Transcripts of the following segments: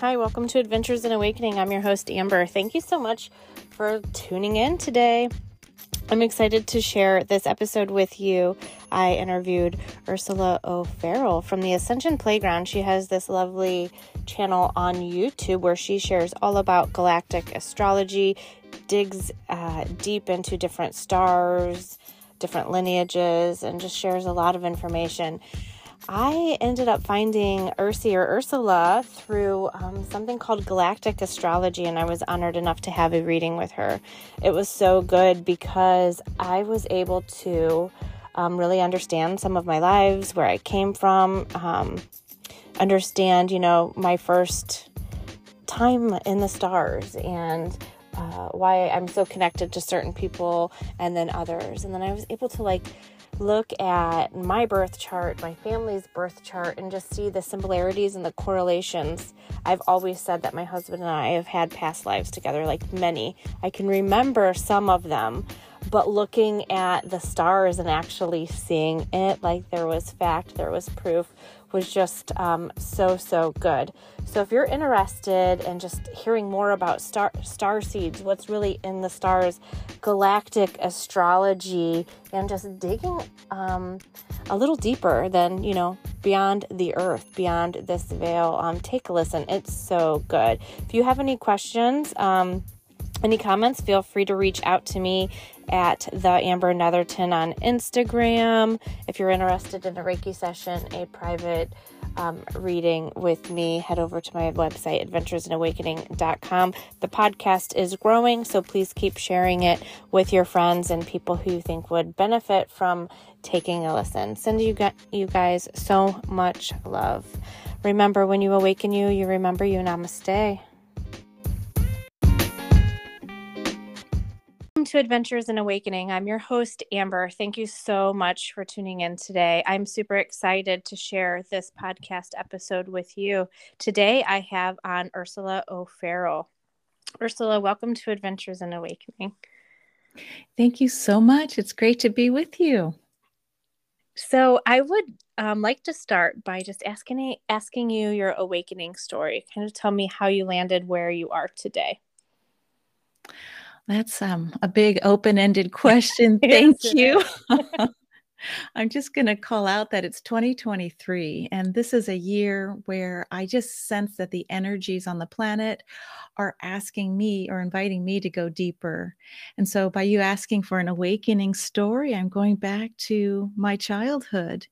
Hi, welcome to Adventures in Awakening. I'm your host, Amber. Thank you so much for tuning in today. I'm excited to share this episode with you. I interviewed Ursula O'Farrell from the Ascension Playground. She has this lovely channel on YouTube where she shares all about galactic astrology, digs uh, deep into different stars, different lineages, and just shares a lot of information. I ended up finding Ursie or Ursula through um, something called Galactic Astrology, and I was honored enough to have a reading with her. It was so good because I was able to um, really understand some of my lives, where I came from, um, understand, you know, my first time in the stars and uh, why I'm so connected to certain people and then others. And then I was able to like look at my birth chart, my family's birth chart, and just see the similarities and the correlations. I've always said that my husband and I have had past lives together, like many. I can remember some of them, but looking at the stars and actually seeing it like there was fact, there was proof, was just um, so so good. So if you're interested in just hearing more about star star seeds, what's really in the stars, galactic astrology, and just digging um, a little deeper than you know beyond the earth, beyond this veil, um, take a listen. It's so good. If you have any questions. Um, any comments, feel free to reach out to me at the Amber Netherton on Instagram. If you're interested in a Reiki session, a private um, reading with me, head over to my website, adventuresinawakening.com. The podcast is growing, so please keep sharing it with your friends and people who you think would benefit from taking a listen. Send you, you guys so much love. Remember, when you awaken you, you remember you. Namaste. To Adventures in Awakening. I'm your host, Amber. Thank you so much for tuning in today. I'm super excited to share this podcast episode with you. Today, I have on Ursula O'Farrell. Ursula, welcome to Adventures in Awakening. Thank you so much. It's great to be with you. So, I would um, like to start by just asking asking you your awakening story. Kind of tell me how you landed where you are today. That's um, a big open ended question. Thank you. I'm just going to call out that it's 2023, and this is a year where I just sense that the energies on the planet are asking me or inviting me to go deeper. And so, by you asking for an awakening story, I'm going back to my childhood.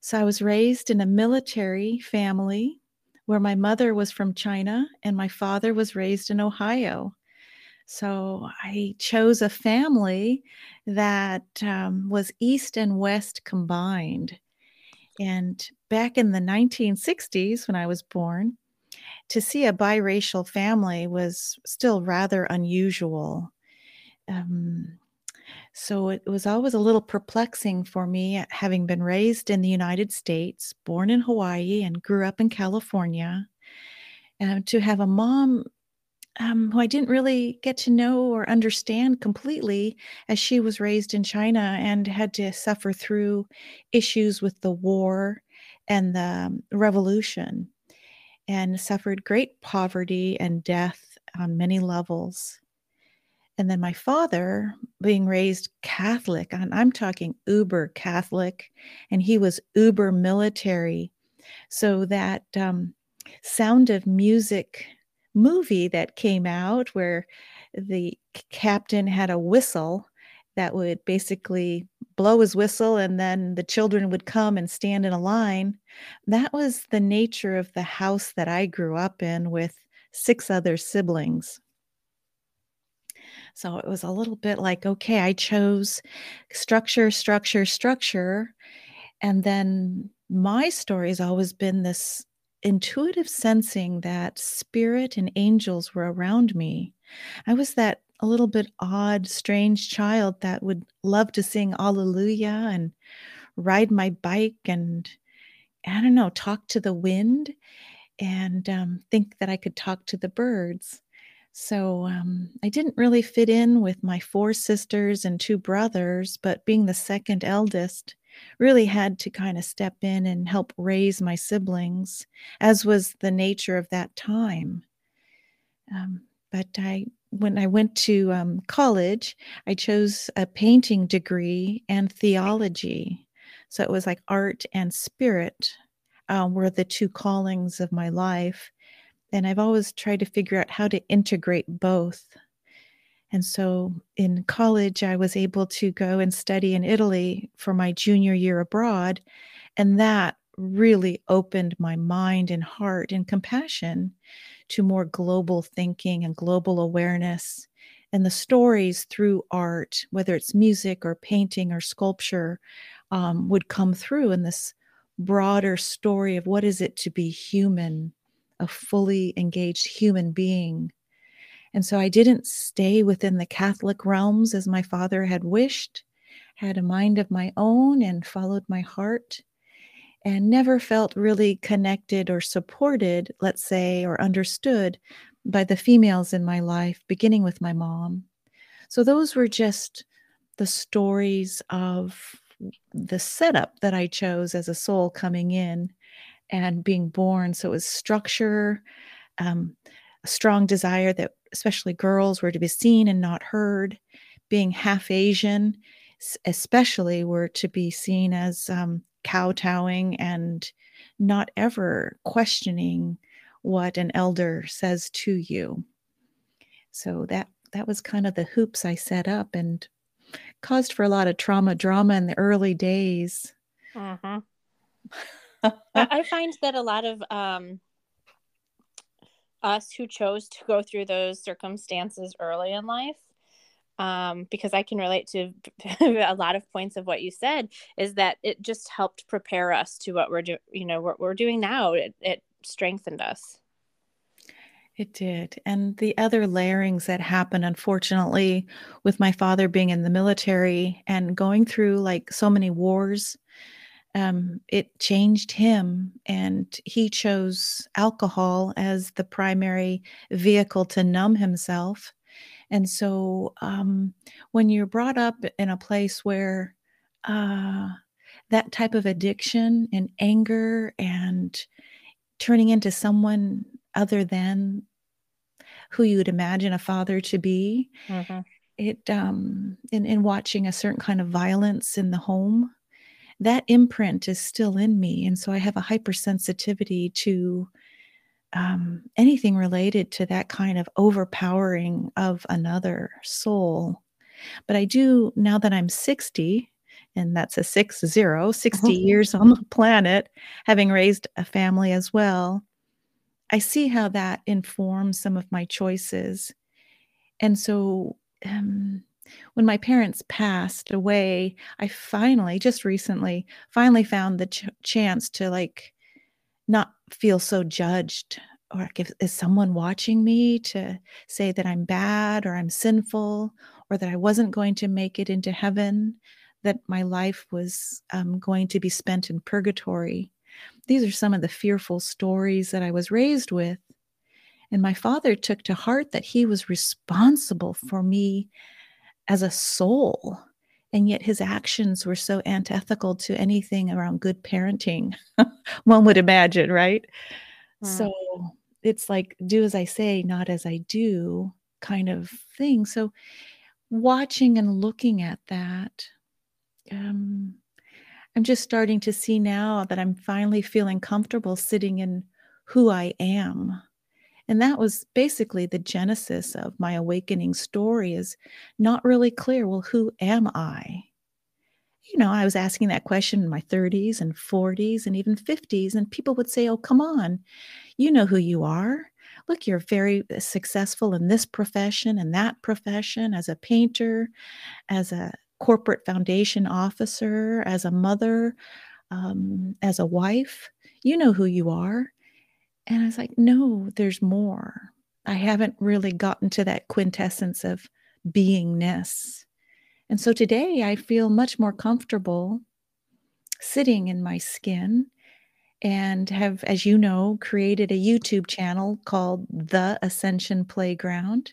So, I was raised in a military family where my mother was from China and my father was raised in Ohio. So I chose a family that um, was East and West combined. And back in the 1960s, when I was born, to see a biracial family was still rather unusual. Um, so it was always a little perplexing for me, having been raised in the United States, born in Hawaii, and grew up in California. To have a mom um, who I didn't really get to know or understand completely as she was raised in China and had to suffer through issues with the war and the revolution and suffered great poverty and death on many levels. And then my father, being raised Catholic, and I'm talking uber Catholic, and he was uber military. So that um, sound of music movie that came out where the captain had a whistle that would basically blow his whistle and then the children would come and stand in a line. That was the nature of the house that I grew up in with six other siblings. So it was a little bit like, okay, I chose structure, structure, structure. And then my story has always been this intuitive sensing that spirit and angels were around me. I was that a little bit odd, strange child that would love to sing Alleluia and ride my bike and, I don't know, talk to the wind and um, think that I could talk to the birds. So um, I didn't really fit in with my four sisters and two brothers, but being the second eldest, really had to kind of step in and help raise my siblings, as was the nature of that time. Um, but I, when I went to um, college, I chose a painting degree and theology. So it was like art and spirit um, were the two callings of my life. And I've always tried to figure out how to integrate both. And so in college, I was able to go and study in Italy for my junior year abroad. And that really opened my mind and heart and compassion to more global thinking and global awareness. And the stories through art, whether it's music or painting or sculpture, um, would come through in this broader story of what is it to be human, a fully engaged human being. And so I didn't stay within the Catholic realms as my father had wished, had a mind of my own and followed my heart, and never felt really connected or supported, let's say, or understood by the females in my life, beginning with my mom. So those were just the stories of the setup that I chose as a soul coming in and being born. So it was structure, um, a strong desire that especially girls were to be seen and not heard, being half Asian, especially were to be seen as um, kowtowing and not ever questioning what an elder says to you. So that that was kind of the hoops I set up and caused for a lot of trauma drama in the early days. Mm-hmm. I find that a lot of um, us who chose to go through those circumstances early in life, um, because I can relate to a lot of points of what you said, is that it just helped prepare us to what we're doing. You know, what we're doing now. It, it strengthened us. It did. And the other layerings that happened, unfortunately, with my father being in the military and going through like so many wars, um, it changed him. And he chose alcohol as the primary vehicle to numb himself. And so um, when you're brought up in a place where uh, that type of addiction and anger and turning into someone other than who you would imagine a father to be. Mm-hmm. It um in, in watching a certain kind of violence in the home, that imprint is still in me. And so I have a hypersensitivity to um, anything related to that kind of overpowering of another soul. But I do, now that I'm 60, and that's a six zero, 60 years on the planet, having raised a family as well, I see how that informs some of my choices. And so um, when my parents passed away, I finally, just recently, finally found the ch- chance to like not feel so judged or like if, is someone watching me to say that I'm bad or I'm sinful or that I wasn't going to make it into heaven, that my life was um, going to be spent in purgatory. These are some of the fearful stories that I was raised with. And my father took to heart that he was responsible for me as a soul. And yet his actions were so antithetical to anything around good parenting, one would imagine, right? Mm. So it's like, do as I say, not as I do kind of thing. So watching and looking at that, um, I'm just starting to see now that I'm finally feeling comfortable sitting in who I am. And that was basically the genesis of my awakening story is not really clear. Well, who am I? You know, I was asking that question in my 30s and 40s and even 50s, and people would say, Oh, come on, you know who you are. Look, you're very successful in this profession and that profession as a painter, as a corporate foundation officer, as a mother, um, as a wife. You know who you are. And I was like, no, there's more. I haven't really gotten to that quintessence of beingness. And so today I feel much more comfortable sitting in my skin and have, as you know, created a YouTube channel called The Ascension Playground.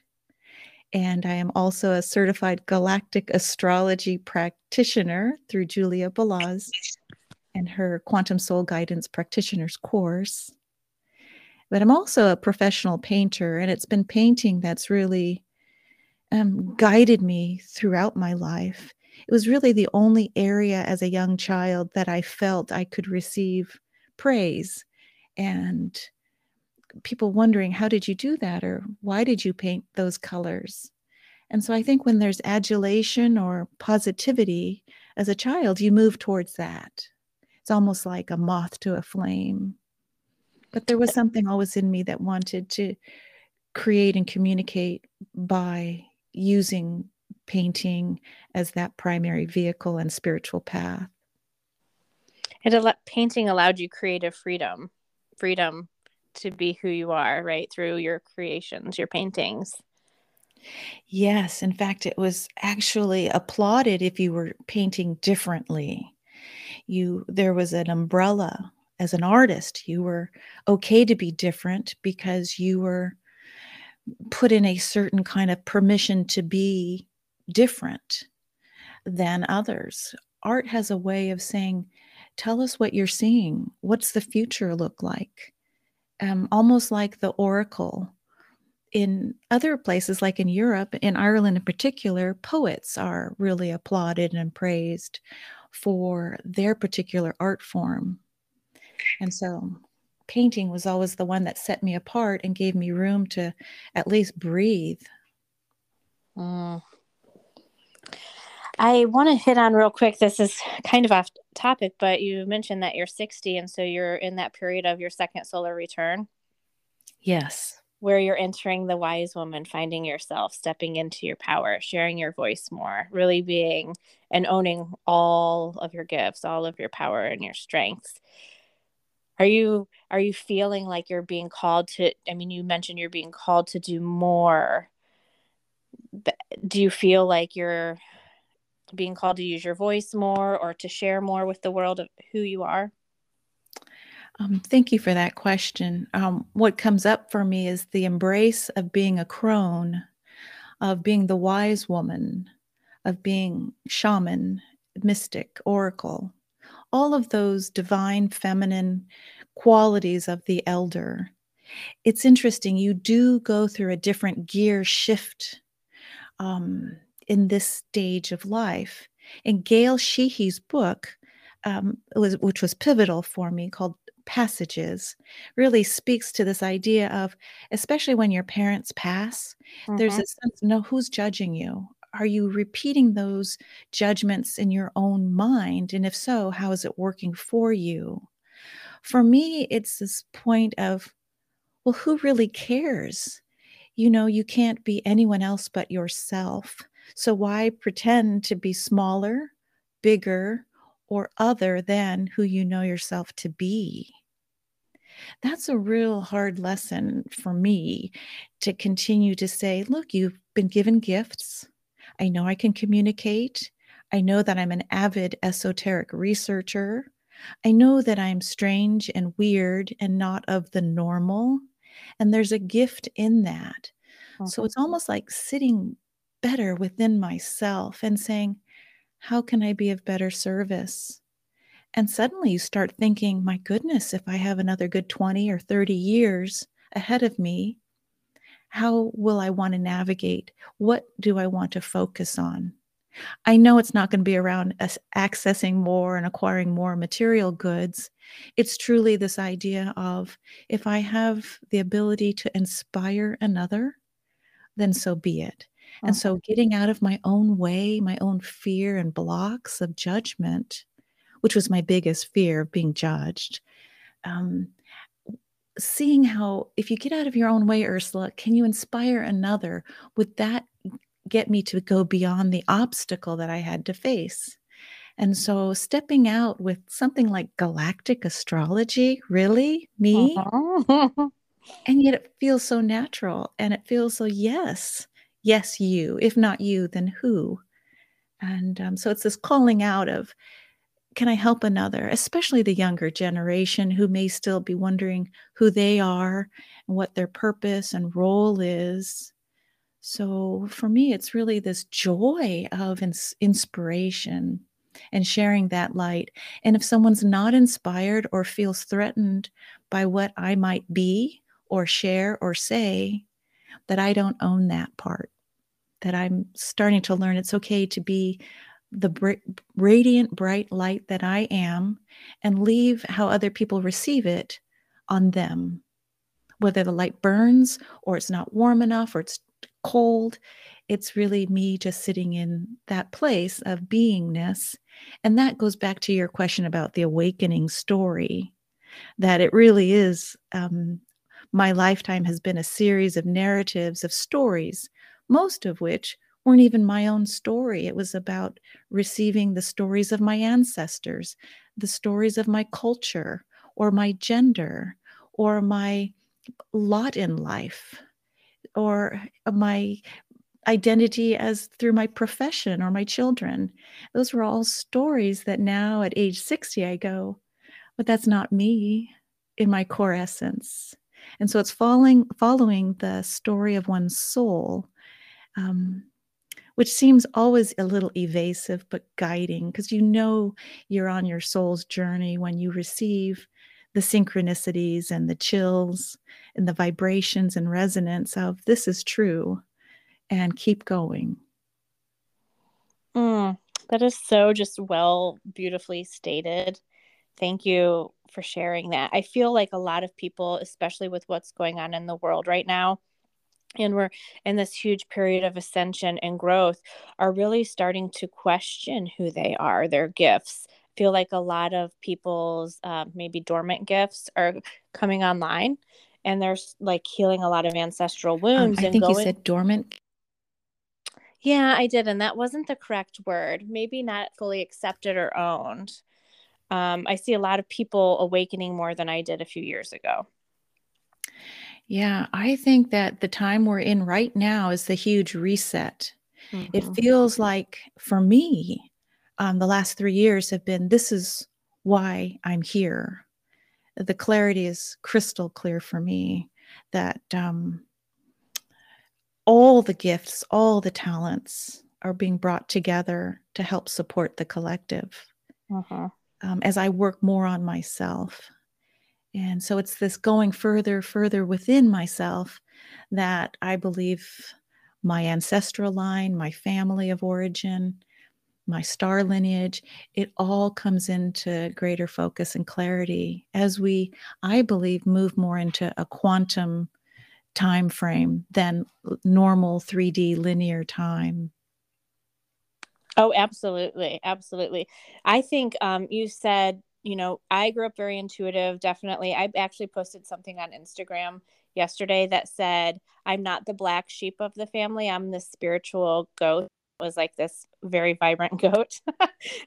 And I am also a certified galactic astrology practitioner through Julia Balaz and her Quantum Soul Guidance Practitioner's course. But I'm also a professional painter, and it's been painting that's really um, guided me throughout my life. It was really the only area as a young child that I felt I could receive praise and people wondering, how did you do that? Or why did you paint those colors? And so I think when there's adulation or positivity as a child, you move towards that. It's almost like a moth to a flame. But there was something always in me that wanted to create and communicate by using painting as that primary vehicle and spiritual path. It al- painting allowed you creative freedom, freedom to be who you are, right? Through your creations, your paintings. Yes, in fact, it was actually applauded if you were painting differently. You there was an umbrella as an artist. You were okay to be different because you were put in a certain kind of permission to be different than others. Art has a way of saying, Tell us what you're seeing. What's the future look like? Um, almost like the oracle. In other places, like in Europe, in Ireland in particular, poets are really applauded and praised for their particular art form. And so painting was always the one that set me apart and gave me room to at least breathe. Mm. I want to hit on real quick. This is kind of off topic, but you mentioned that you're 60, and so you're in that period of your second solar return. Yes. Where you're entering the wise woman, finding yourself, stepping into your power, sharing your voice more, really being and owning all of your gifts, all of your power and your strengths are you are you feeling like you're being called to i mean you mentioned you're being called to do more. Do you feel like you're being called to use your voice more or to share more with the world of who you are? Um, thank you for that question. Um, what comes up for me is the embrace of being a crone of being the wise woman of being shaman mystic oracle all of those divine feminine qualities of the elder. It's interesting, you do go through a different gear shift um, in this stage of life. In Gail Sheehy's book, um, was, which was pivotal for me, called Passages, really speaks to this idea of, especially when your parents pass, mm-hmm. there's a sense, no, who's judging you? Are you repeating those judgments in your own mind? And if so, how is it working for you? For me, it's this point of, well, who really cares? You know, you can't be anyone else but yourself. So why pretend to be smaller, bigger, or other than who you know yourself to be? That's a real hard lesson for me to continue to say, look, you've been given gifts I know I can communicate. I know that I'm an avid esoteric researcher. I know that I'm strange and weird and not of the normal. And there's a gift in that. So mm-hmm. it's almost like sitting better within myself and saying, How can I be of better service? And suddenly you start thinking, My goodness, if I have another good 20 or 30 years ahead of me, how will I want to navigate? What do I want to focus on? I know it's not going to be around us accessing more and acquiring more material goods. It's truly this idea of if I have the ability to inspire another, then so be it. And so getting out of my own way, my own fear and blocks of judgment, which was my biggest fear of being judged, um, seeing how if you get out of your own way ursula can you inspire another would that get me to go beyond the obstacle that i had to face? And so stepping out with something like galactic astrology really? Me? Uh-huh. and yet it feels so natural and it feels so yes yes you. If not you then who? And um, so it's this calling out of can I help another, especially the younger generation who may still be wondering who they are and what their purpose and role is? So for me, it's really this joy of ins- inspiration and sharing that light. And if someone's not inspired or feels threatened by what I might be or share or say, that I don't own that part, that I'm starting to learn it's okay to be the br- radiant, bright light that I am and leave how other people receive it on them. Whether the light burns or it's not warm enough or it's cold, it's really me just sitting in that place of beingness. And that goes back to your question about the awakening story that it really is. Um, my lifetime has been a series of narratives, of stories, most of which weren't even my own story. It was about receiving the stories of my ancestors, the stories of my culture, or my gender, or my lot in life, or my identity as through my profession or my children. Those were all stories that now at age 60 I go, but that's not me in my core essence. And so it's following following the story of one's soul. Um, which seems always a little evasive but guiding because you know you're on your soul's journey when you receive the synchronicities and the chills and the vibrations and resonance of this is true and keep going. Mm, that is so just well, beautifully stated. Thank you for sharing that. I feel like a lot of people, especially with what's going on in the world right now, and we're in this huge period of ascension and growth are really starting to question who they are their gifts. Feel like a lot of people's uh, maybe dormant gifts are coming online and there's like healing a lot of ancestral wounds um, i think going... you said dormant. Yeah i did and that wasn't the correct word maybe not fully accepted or owned. Um, i see a lot of people awakening more than i did a few years ago yeah, I think that the time we're in right now is the huge reset. Mm-hmm. It feels like for me, um, the last three years have been this is why I'm here. The clarity is crystal clear for me that um, all the gifts, all the talents are being brought together to help support the collective. Uh-huh. Um, as I work more on myself and so it's this going further, further within myself that I believe my ancestral line, my family of origin, my star lineage, it all comes into greater focus and clarity as we, I believe, move more into a quantum time frame than normal 3D linear time. Oh, absolutely. Absolutely. I think um, you said you know, I grew up very intuitive, definitely. I actually posted something on Instagram yesterday that said, I'm not the black sheep of the family, I'm the spiritual goat was like this very vibrant goat,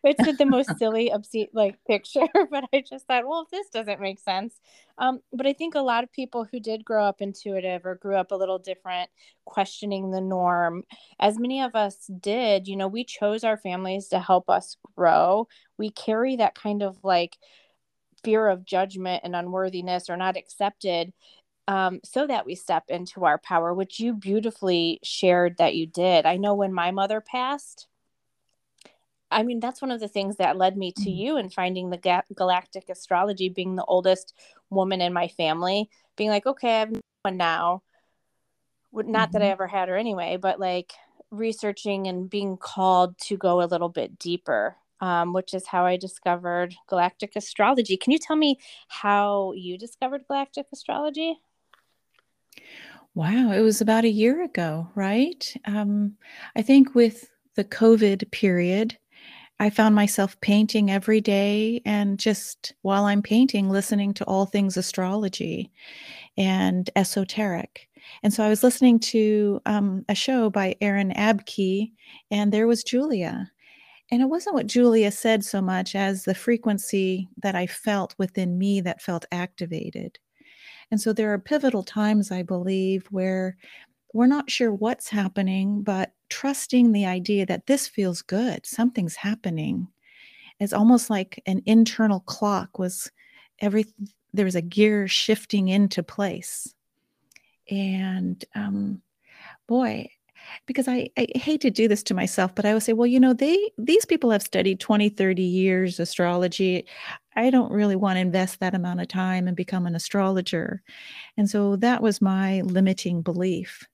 which is the most silly, obscene like picture. but I just thought, well, if this doesn't make sense. Um, but I think a lot of people who did grow up intuitive or grew up a little different, questioning the norm, as many of us did, you know, we chose our families to help us grow. We carry that kind of like fear of judgment and unworthiness or not accepted um, so that we step into our power, which you beautifully shared that you did. I know when my mother passed, I mean, that's one of the things that led me to mm-hmm. you and finding the ga- galactic astrology, being the oldest woman in my family, being like, okay, I have one now. Not mm-hmm. that I mm-hmm. ever had her anyway, but like researching and being called to go a little bit deeper, um, which is how I discovered galactic astrology. Can you tell me how you discovered galactic astrology? Wow, it was about a year ago, right? Um, I think with the COVID period, I found myself painting every day and just while I'm painting, listening to all things astrology and esoteric. And so I was listening to um, a show by Aaron Abke, and there was Julia. And it wasn't what Julia said so much as the frequency that I felt within me that felt activated. And so there are pivotal times, I believe, where we're not sure what's happening, but trusting the idea that this feels good, something's happening. It's almost like an internal clock was every there was a gear shifting into place. And um, boy, because I, I hate to do this to myself, but I would say, well, you know, they these people have studied 20, 30 years astrology. I don't really want to invest that amount of time and become an astrologer. And so that was my limiting belief.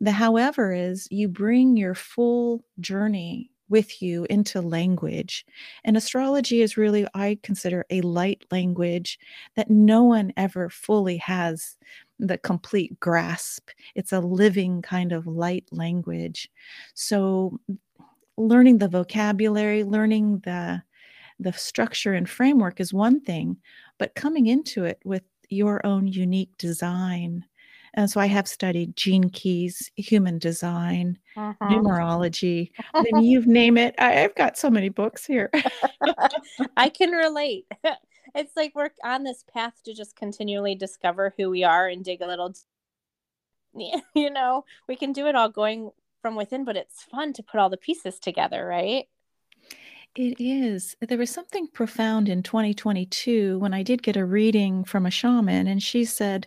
The however is you bring your full journey with you into language. And astrology is really, I consider, a light language that no one ever fully has the complete grasp. It's a living kind of light language. So, learning the vocabulary, learning the the structure and framework is one thing, but coming into it with your own unique design and so I have studied Gene Keys, human design, uh-huh. numerology. I mean, you name it. I, have got so many books here. I can relate. It's like we're on this path to just continually discover who we are and dig a little. You know, we can do it all going from within, but it's fun to put all the pieces together, right? It is. There was something profound in 2022 when I did get a reading from a shaman, and she said,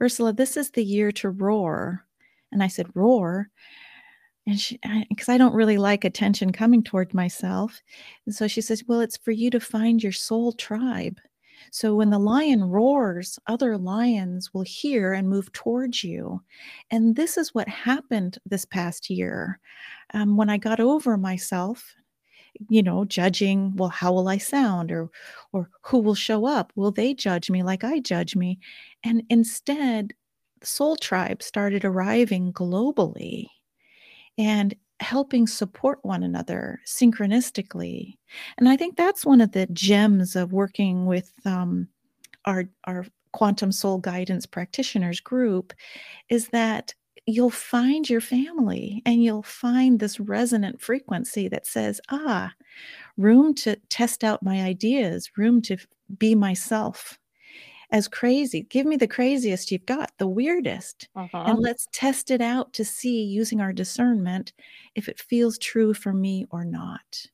Ursula, this is the year to roar. And I said, Roar? And she, because I, I don't really like attention coming toward myself. And so she says, Well, it's for you to find your soul tribe. So when the lion roars, other lions will hear and move towards you. And this is what happened this past year. Um, when I got over myself you know judging well how will i sound or or who will show up will they judge me like i judge me and instead soul tribe started arriving globally and helping support one another synchronistically and i think that's one of the gems of working with um, our our quantum soul guidance practitioners group is that you'll find your family and you'll find this resonant frequency that says, ah, room to test out my ideas, room to be myself. As crazy, give me the craziest you've got, the weirdest, uh-huh. and let's test it out to see using our discernment if it feels true for me or not.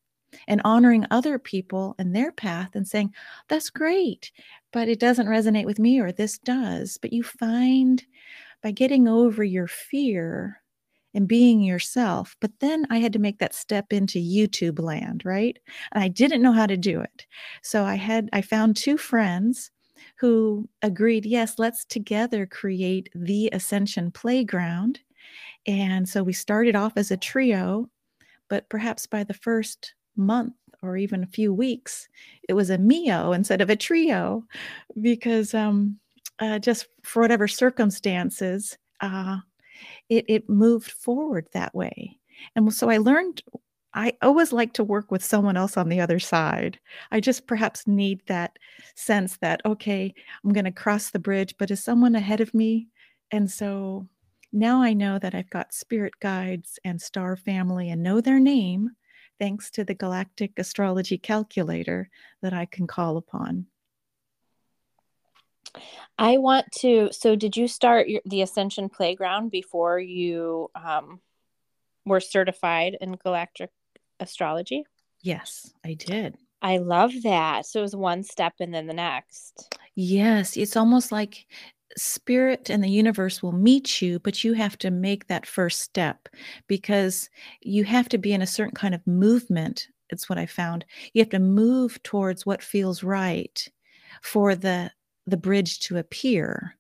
And honoring other people and their path and saying, that's great, but it doesn't resonate with me, or this does. But you find by getting over your fear and being yourself. But then I had to make that step into YouTube land, right? And I didn't know how to do it. So I had I found two friends who agreed, yes, let's together create the Ascension Playground. And so we started off as a trio, but perhaps by the first month or even a few weeks, it was a Mio instead of a trio because um, uh, just for whatever circumstances, uh, it, it moved forward that way. And so I learned I always like to work with someone else on the other side. I just perhaps need that sense that, okay, I'm going to cross the bridge, but is someone ahead of me? And so now I know that I've got spirit guides and star family and know their name thanks to the galactic astrology calculator that I can call upon. I want to. So, did you start your, the Ascension Playground before you um, were certified in galactic astrology? Yes, I did. I love that. So it was one step and then the next. Yes, it's almost like spirit and the universe will meet you, but you have to make that first step because you have to be in a certain kind of movement. It's what I found. You have to move towards what feels right for the the bridge to appear.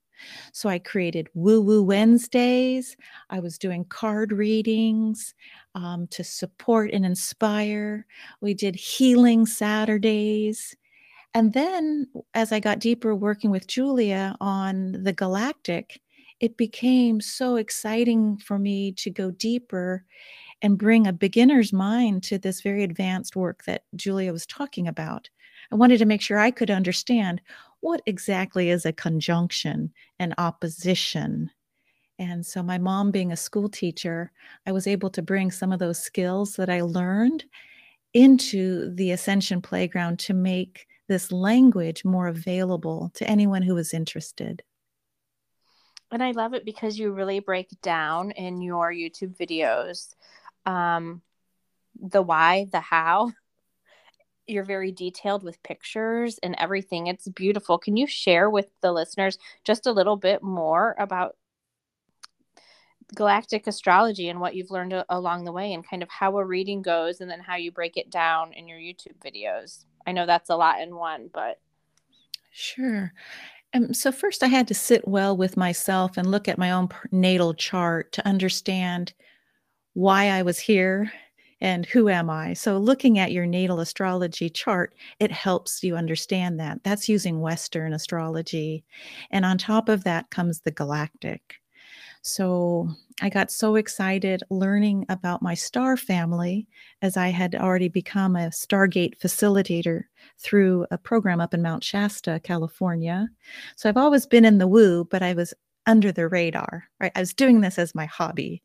So I created Woo Woo Wednesdays. I was doing card readings um, to support and inspire. We did healing Saturdays. And then as I got deeper working with Julia on the galactic, it became so exciting for me to go deeper and bring a beginner's mind to this very advanced work that Julia was talking about. I wanted to make sure I could understand what exactly is a conjunction and opposition. And so, my mom being a school teacher, I was able to bring some of those skills that I learned into the Ascension Playground to make this language more available to anyone who was interested. And I love it because you really break down in your YouTube videos um, the why, the how, you're very detailed with pictures and everything. It's beautiful. Can you share with the listeners just a little bit more about galactic astrology and what you've learned a- along the way and kind of how a reading goes and then how you break it down in your YouTube videos. I know that's a lot in one, but Sure. Um, so first I had to sit well with myself and look at my own natal chart to understand why I was here and who am I. So looking at your natal astrology chart, it helps you understand that. That's using Western astrology. And on top of that comes the galactic. So I got so excited learning about my star family as I had already become a Stargate facilitator through a program up in Mount Shasta, California. So I've always been in the woo, but I was under the radar, right? I was doing this as my hobby.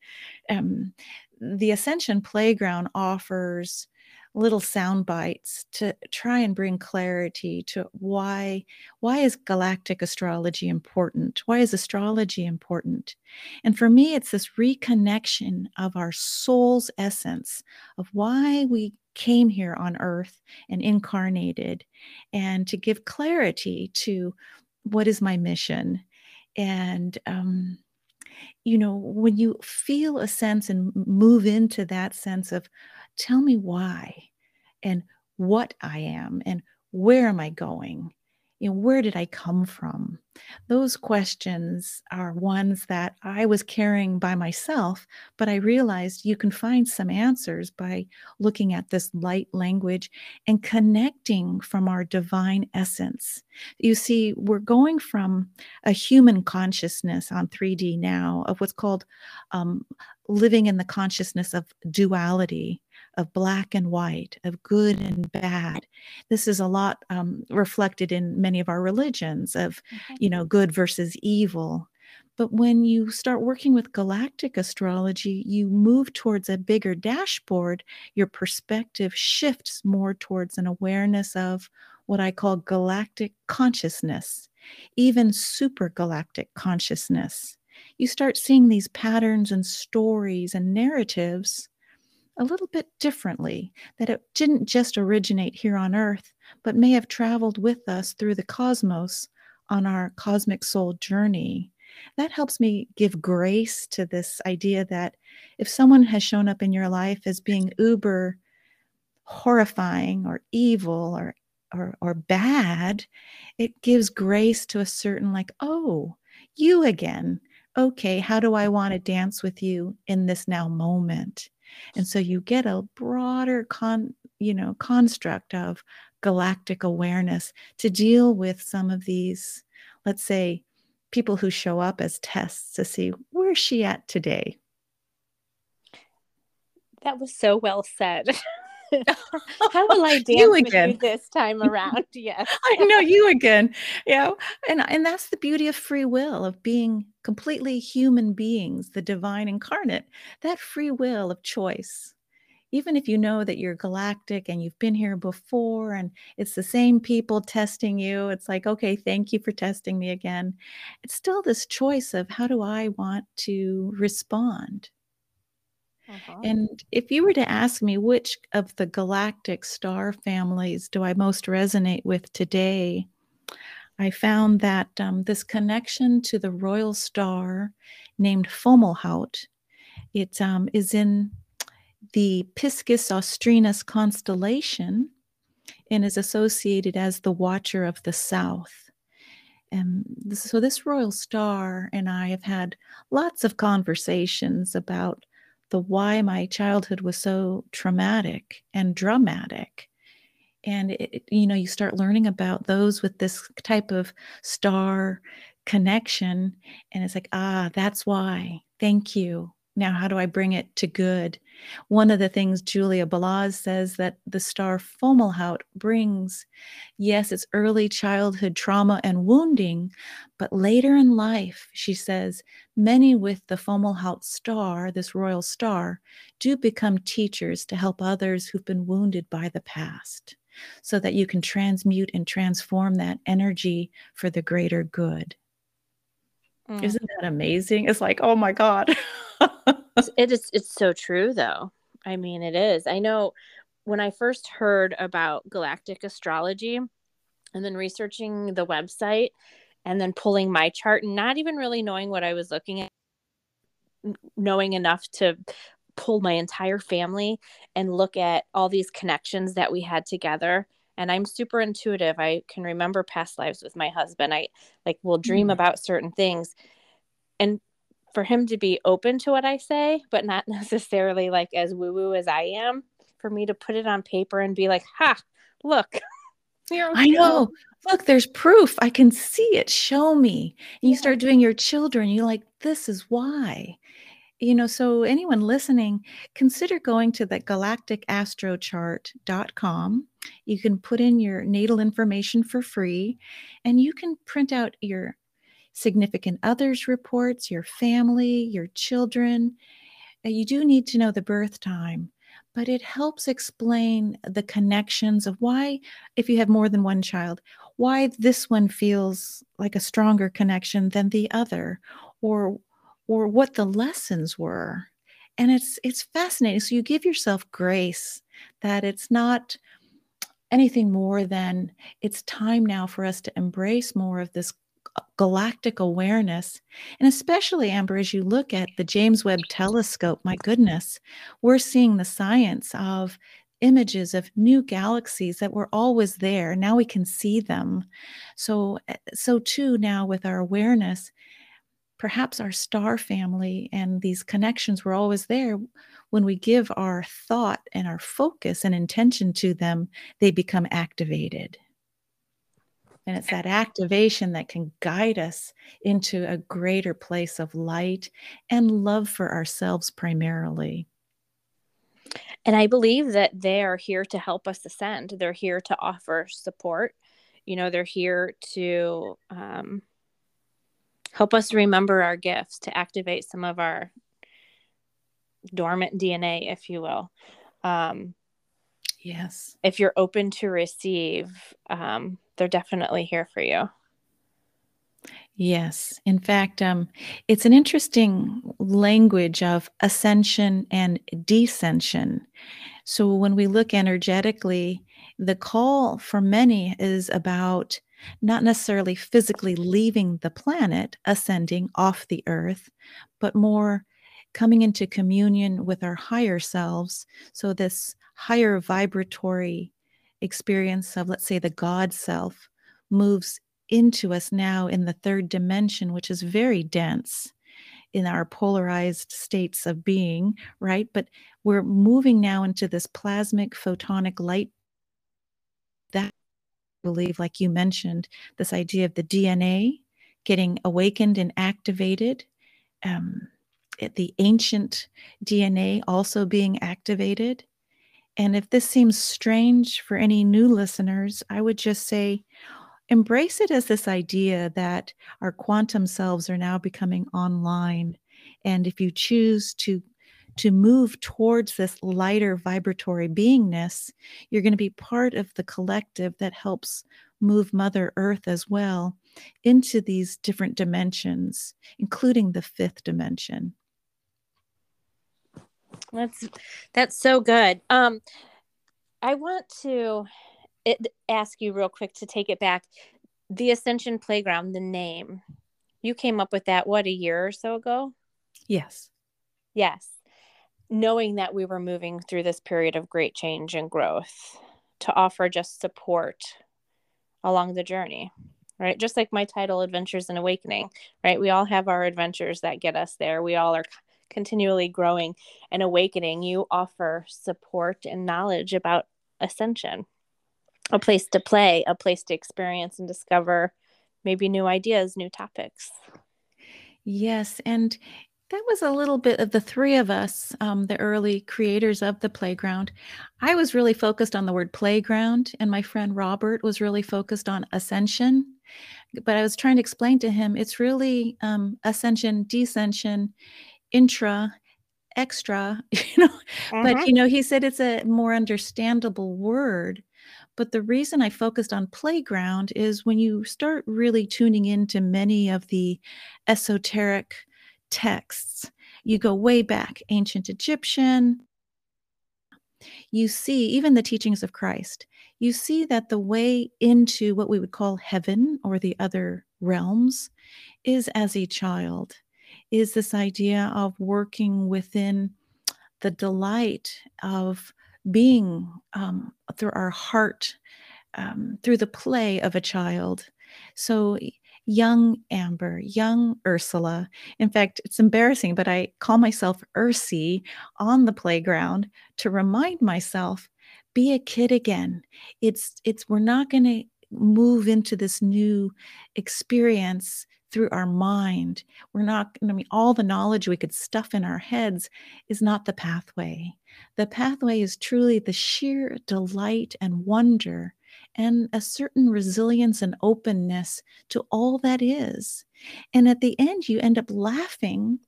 Um, the Ascension Playground offers little sound bites to try and bring clarity to why why is galactic astrology important? Why is astrology important? And for me it's this reconnection of our soul's essence of why we came here on earth and incarnated and to give clarity to what is my mission. And um, you know when you feel a sense and move into that sense of tell me why and what I am and where am I going? You know, where did I come from? Those questions are ones that I was carrying by myself, but I realized you can find some answers by looking at this light language and connecting from our divine essence. You see, we're going from a human consciousness on 3D now of what's called um, living in the consciousness of duality of black and white, of good and bad. This is a lot um, reflected in many of our religions of, mm-hmm. you know, good versus evil. But when you start working with galactic astrology, you move towards a bigger dashboard. Your perspective shifts more towards an awareness of what I call galactic consciousness, even super galactic consciousness. You start seeing these patterns and stories and narratives a little bit differently, that it didn't just originate here on Earth, but may have traveled with us through the cosmos on our cosmic soul journey. That helps me give grace to this idea that if someone has shown up in your life as being uber horrifying or evil or or, or bad, it gives grace to a certain, like, oh, you again. Okay, how do I want to dance with you in this now moment? And so you get a broader con, you know, construct of galactic awareness to deal with some of these, let's say, people who show up as tests to see where's she at today. That was so well said. How will I dance you again. with you this time around? Yes. I know you again. Yeah. And and that's the beauty of free will, of being completely human beings, the divine incarnate, that free will of choice. Even if you know that you're galactic and you've been here before and it's the same people testing you, it's like, okay, thank you for testing me again. It's still this choice of how do I want to respond? Uh-huh. And if you were to ask me which of the galactic star families do I most resonate with today, I found that um, this connection to the royal star named Fomalhaut, it um, is in the Piscis Austrinus constellation and is associated as the watcher of the south. And so this royal star and I have had lots of conversations about the why my childhood was so traumatic and dramatic. And it, you know you start learning about those with this type of star connection and it's like ah that's why. Thank you now, how do I bring it to good? One of the things Julia Balaz says that the star Fomalhaut brings, yes, it's early childhood trauma and wounding, but later in life, she says, many with the Fomalhaut star, this royal star, do become teachers to help others who've been wounded by the past so that you can transmute and transform that energy for the greater good. Mm. Isn't that amazing? It's like, oh my God. it is it's so true though. I mean it is. I know when I first heard about galactic astrology and then researching the website and then pulling my chart and not even really knowing what I was looking at knowing enough to pull my entire family and look at all these connections that we had together and i'm super intuitive i can remember past lives with my husband i like will dream mm-hmm. about certain things and for him to be open to what i say but not necessarily like as woo woo as i am for me to put it on paper and be like ha look I know. Look, there's proof. I can see it. Show me. And you yeah. start doing your children. You're like, this is why you know, so anyone listening, consider going to the galacticastrochart.com. You can put in your natal information for free, and you can print out your significant others reports, your family, your children. Uh, you do need to know the birth time, but it helps explain the connections of why, if you have more than one child, why this one feels like a stronger connection than the other, or or what the lessons were. And it's it's fascinating. So you give yourself grace that it's not anything more than it's time now for us to embrace more of this galactic awareness. And especially amber as you look at the james webb telescope my goodness we're seeing the science of images of new galaxies that were always there. Now we can see them. So eh, so too now with our awareness perhaps our star family and these connections were always there. When we give our thought and our focus and intention to them, they become activated. And it's that activation that can guide us into a greater place of light and love for ourselves primarily. And I believe that they are here to help us ascend. They're here to offer support. You know, they're here to um, help us remember our gifts to activate some of our dormant DNA, if you will. Um, yes. If you're open to receive, um, they're definitely here for you. Yes. In fact, um, it's an interesting language of ascension and descension. So when we look energetically, the call for many is about not necessarily physically leaving the planet, ascending off the earth, but more coming into communion with our higher selves. So, this higher vibratory experience of, let's say, the God self moves into us now in the third dimension, which is very dense in our polarized states of being, right? But we're moving now into this plasmic photonic light that believe, like you mentioned, this idea of the DNA getting awakened and activated, um, the ancient DNA also being activated. And if this seems strange for any new listeners, I would just say embrace it as this idea that our quantum selves are now becoming online. And if you choose to to move towards this lighter vibratory beingness, you're going to be part of the collective that helps move Mother Earth as well into these different dimensions, including the fifth dimension. That's that's so good. Um, I want to it, ask you real quick to take it back. The Ascension Playground, the name, you came up with that what a year or so ago? Yes. Yes knowing that we were moving through this period of great change and growth to offer just support along the journey right? Just like my title adventures and awakening right? We all have our adventures that get us there. We all are continually growing and awakening. You offer support and knowledge about ascension a place to play a place to experience and discover maybe new ideas new topics. Yes and that was a little bit of the three of us, um, the early creators of the playground. I was really focused on the word playground, and my friend Robert was really focused on ascension. But I was trying to explain to him it's really um, ascension, descension, intra, extra, you know. But, you know, he said it's a more understandable word. But the reason I focused on playground is when you start really tuning into many of the esoteric texts. You go way back, ancient Egyptian. You see, even the teachings of Christ, you see that the way into what we would call heaven or the other realms is as a child. is this idea of working within the delight of being um, through our heart, um, through the play of a child. So, young Amber, young Ursula. In fact, it's embarrassing, but I call myself Ursie on the playground to remind myself be a kid again. It's it's we're not going to move into this new experience through our mind. We're not, I mean, all the knowledge we could stuff in our heads is not the pathway. The pathway is truly the sheer delight and wonder and a certain resilience and openness to all that is. And at the end, you end up laughing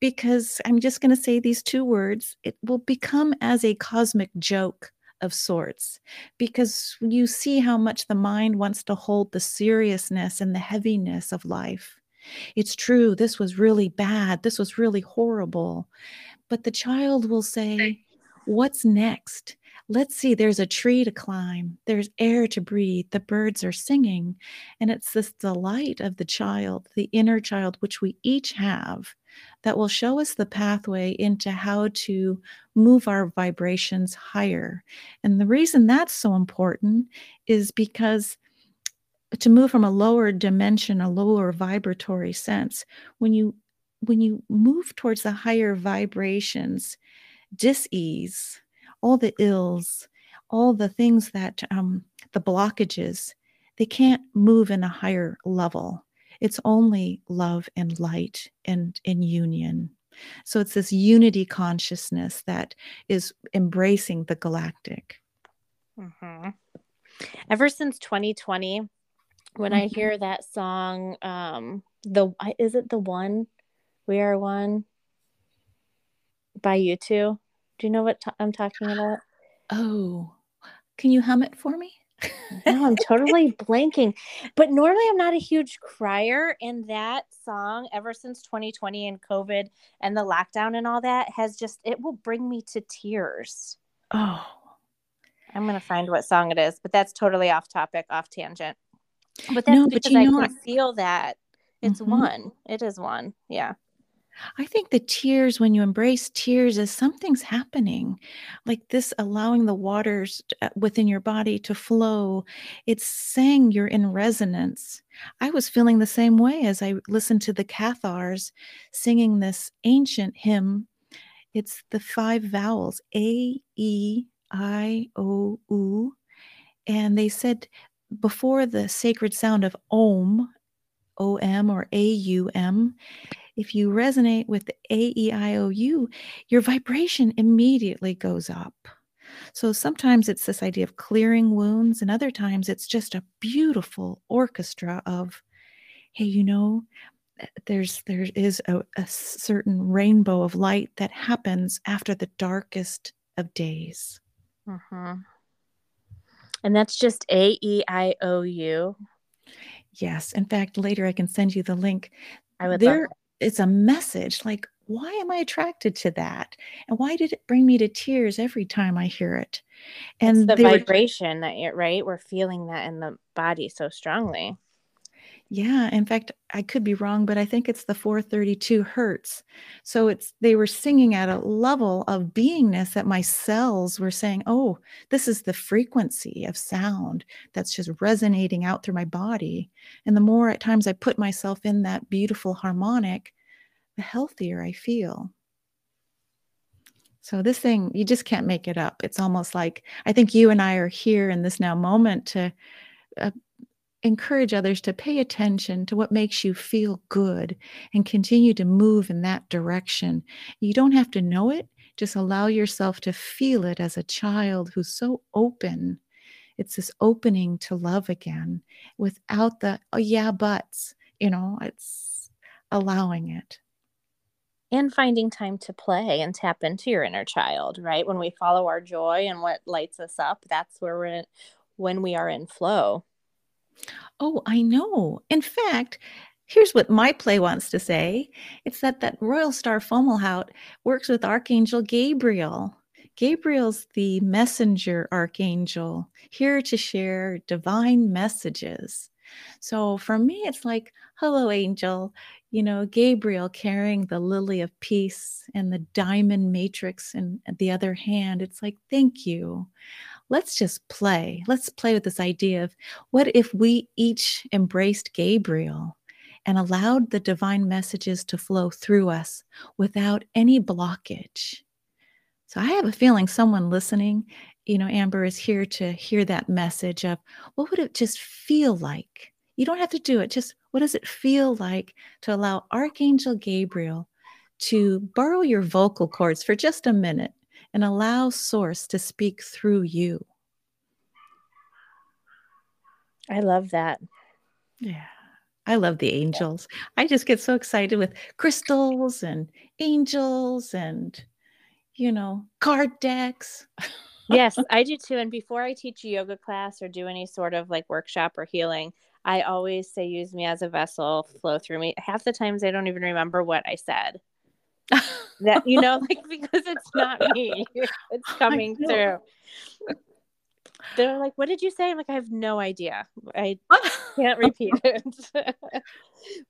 because I'm just going to say these two words it will become as a cosmic joke of sorts because you see how much the mind wants to hold the seriousness and the heaviness of life. It's true, this was really bad, this was really horrible. But the child will say, What's next? Let's see, there's a tree to climb, there's air to breathe, the birds are singing. And it's this delight of the child, the inner child, which we each have, that will show us the pathway into how to move our vibrations higher. And the reason that's so important is because to move from a lower dimension, a lower vibratory sense, when you when you move towards the higher vibrations, dis-ease, all the ills, all the things that um, the blockages, they can't move in a higher level. It's only love and light and in union. So it's this unity consciousness that is embracing the galactic. Mm-hmm. Ever since 2020, when mm-hmm. I hear that song, um, the is it the one, "We Are One" by U2? Do you know what i I'm talking about? Oh, can you hum it for me? no, I'm totally blanking. But normally I'm not a huge crier, and that song, ever since 2020 and COVID and the lockdown and all that, has just it will bring me to tears. Oh. I'm gonna find what song it is, but that's totally off topic, off tangent. But that's no, because but I know, can feel that it's mm-hmm. one. It is one. Yeah. I think the tears, when you embrace tears, is something's happening, like this allowing the waters uh, within your body to flow. It's saying you're in resonance. I was feeling the same way as I listened to the Cathars singing this ancient hymn. It's the five vowels A, E, I, O, U. And they said before the sacred sound of Om, O M or A U M, if you resonate with the A, E, I, O, U, your vibration immediately goes up. So sometimes it's this idea of clearing wounds, and other times it's just a beautiful orchestra of, hey, you know, eh, there's there is a, a certain rainbow of light that happens after the darkest of days. Mm-hmm. And that's just A E I O U. Yes. In fact, later I can send you the link. I would there, it's a message like why am i attracted to that? And why did it bring me to tears every time i hear it? And it's the vibration were, that you're right? We're feeling that in the body so strongly yeah in fact i could be wrong but i think it's the 432 hertz. So it's they were singing at a level of beingness that my cells were saying oh this is the frequency of sound that's just resonating out through my body. And the more at times i put myself in that beautiful harmonic the healthier i feel. So this thing you just can't make it up. It's almost like i think you and i are here in this now moment to uh, encourage others to pay attention to what makes you feel good and continue to move in that direction. You don't have to know it, just allow yourself to feel it as a child who's so open. It's this opening to love again without the, oh, yeah, buts, you know, it's allowing it. And finding time to play and tap into your inner child, right? When we follow our joy and what lights us up, that's where we're in, when we are in flow. Oh, I know. In fact, here's what my play wants to say it's that that royal star fomalhaut works with archangel gabriel gabriel's the messenger archangel here to share divine messages So for me, it's like, hello, angel, you know, Gabriel carrying the lily of peace and the diamond matrix in the other hand. It's like, thank you. Let's just play. Let's play with this idea of what if we each embraced Gabriel and allowed the divine messages to flow through us without any blockage. So I have a feeling someone listening, you know, Amber is here to hear that message of what would it just feel like? You don't have to do it. Just what does it feel like to allow Archangel Gabriel to borrow your vocal cords for just a minute and allow Source to speak through you? I love that. Yeah. I love the angels. I just get so excited with crystals and angels and, you know, card decks. yes, I do too. And before I teach a yoga class or do any sort of like workshop or healing, I always say, use me as a vessel, flow through me. Half the times I don't even remember what I said. that, you know, like because it's not me, it's coming through they're like, "What did you say?" I'm like, "I have no idea. I can't repeat it."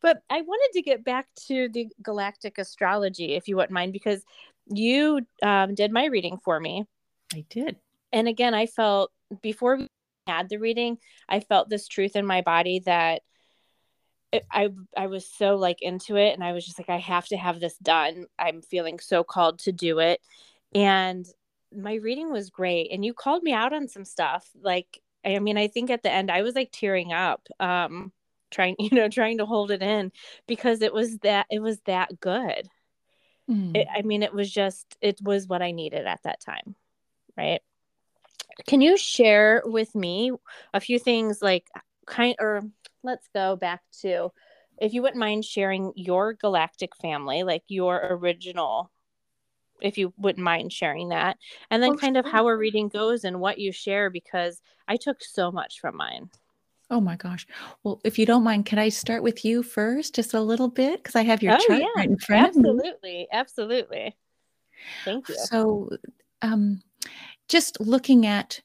but I wanted to get back to the galactic astrology, if you wouldn't mind, because you um, did my reading for me. I did, and again, I felt before we had the reading, I felt this truth in my body that. It, I I was so like into it and I was just like I have to have this done. I'm feeling so called to do it. And my reading was great and you called me out on some stuff like i mean i think at the end i was like tearing up um trying you know trying to hold it in because it was that it was that good mm. it, i mean it was just it was what i needed at that time right can you share with me a few things like kind or let's go back to if you wouldn't mind sharing your galactic family like your original if you wouldn't mind sharing that. And then oh, kind of how a reading goes and what you share because i took so much from mine. Oh my gosh. Well if you don't mind can i start with you first just a little bit? Because i have your oh, chart yeah. right in front of me. absolutely. Absolutely. Thank you. So um just looking at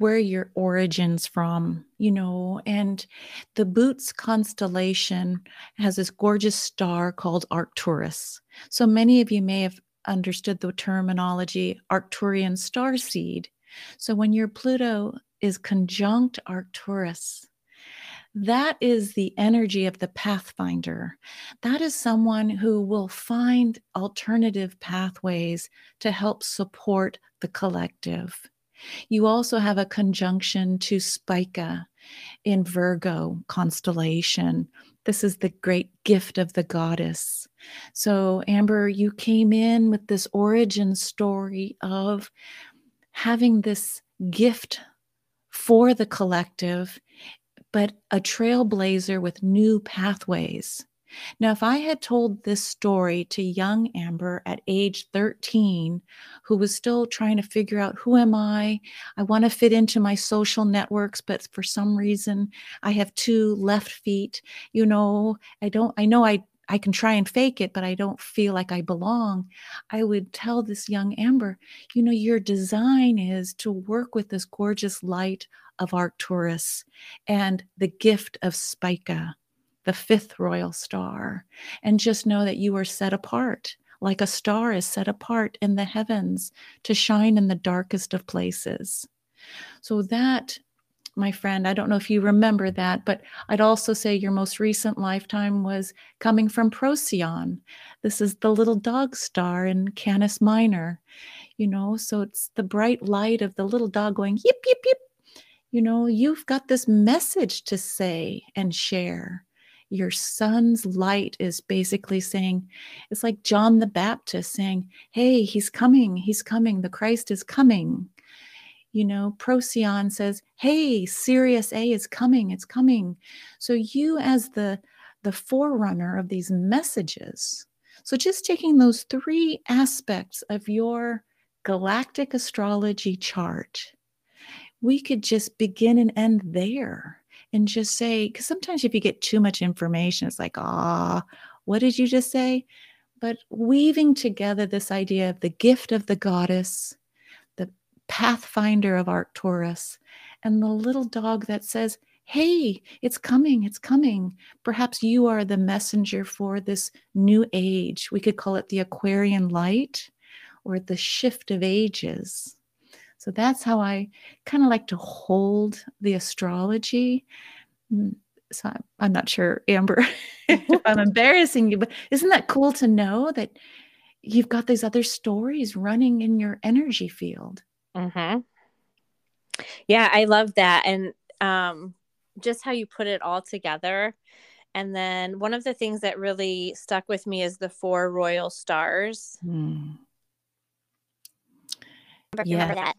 where your origins from you know and the boots constellation has this gorgeous star called arcturus so many of you may have understood the terminology Arcturian star seed. So when your Pluto is conjunct Arcturus, that is the energy of the pathfinder. That is someone who will find alternative pathways to help support the collective. You also have a conjunction to Spica in Virgo constellation, this is the great gift of the goddess. So, Amber, you came in with this origin story of having this gift for the collective, but a trailblazer with new pathways. Now, if I had told this story to young Amber at age 13, who was still trying to figure out who am I? I want to fit into my social networks, but for some reason I have two left feet. You know, I don't, I know I I can try and fake it, but I don't feel like I belong. I would tell this young Amber, you know, your design is to work with this gorgeous light of Arcturus and the gift of Spica the fifth royal star, and just know that you are set apart, like a star is set apart in the heavens to shine in the darkest of places. So, that, my friend, I don't know if you remember that, but I'd also say your most recent lifetime was coming from Procyon. This is the little dog star in Canis Minor, you know, so it's the bright light of the little dog going yip, yip, yip. You know, you've got this message to say and share your sun's light is basically saying, it's like John the Baptist saying, Hey, he's coming, he's coming, the Christ is coming. You know, Procyon says, Hey, Sirius A is coming, it's coming. So you, as the the forerunner of these messages. So just taking those three aspects of your galactic astrology chart, we could just begin and end there and just say, because sometimes if you get too much information, it's like, ah, what did you just say? But weaving together this idea of the gift of the goddess, the pathfinder of Arcturus, and the little dog that says, hey, it's coming, it's coming. Perhaps you are the messenger for this new age. We could call it the Aquarian light or the shift of ages. So that's how I kind of like to hold the astrology. Mm, so I'm not sure, Amber, if I'm embarrassing you, but isn't that cool to know that you've got these other stories running in your energy field? Mm-hmm. Yeah, I love that. And um, just how you put it all together. And then one of the things that really stuck with me is the four royal stars. Mm. Remember that.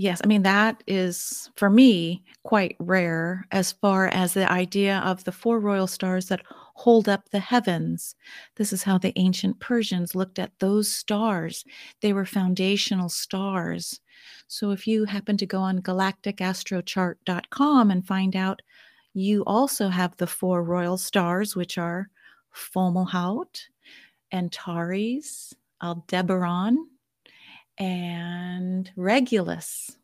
Yes, I mean, that is for me quite rare as far as the idea of the four royal stars that hold up the heavens. This is how the ancient Persians looked at those stars. They were foundational stars. So if you happen to go on galacticastrochart.com and find out you also have the four royal stars, which are Fomalhaut, Antares, Aldebaran, and Regulus.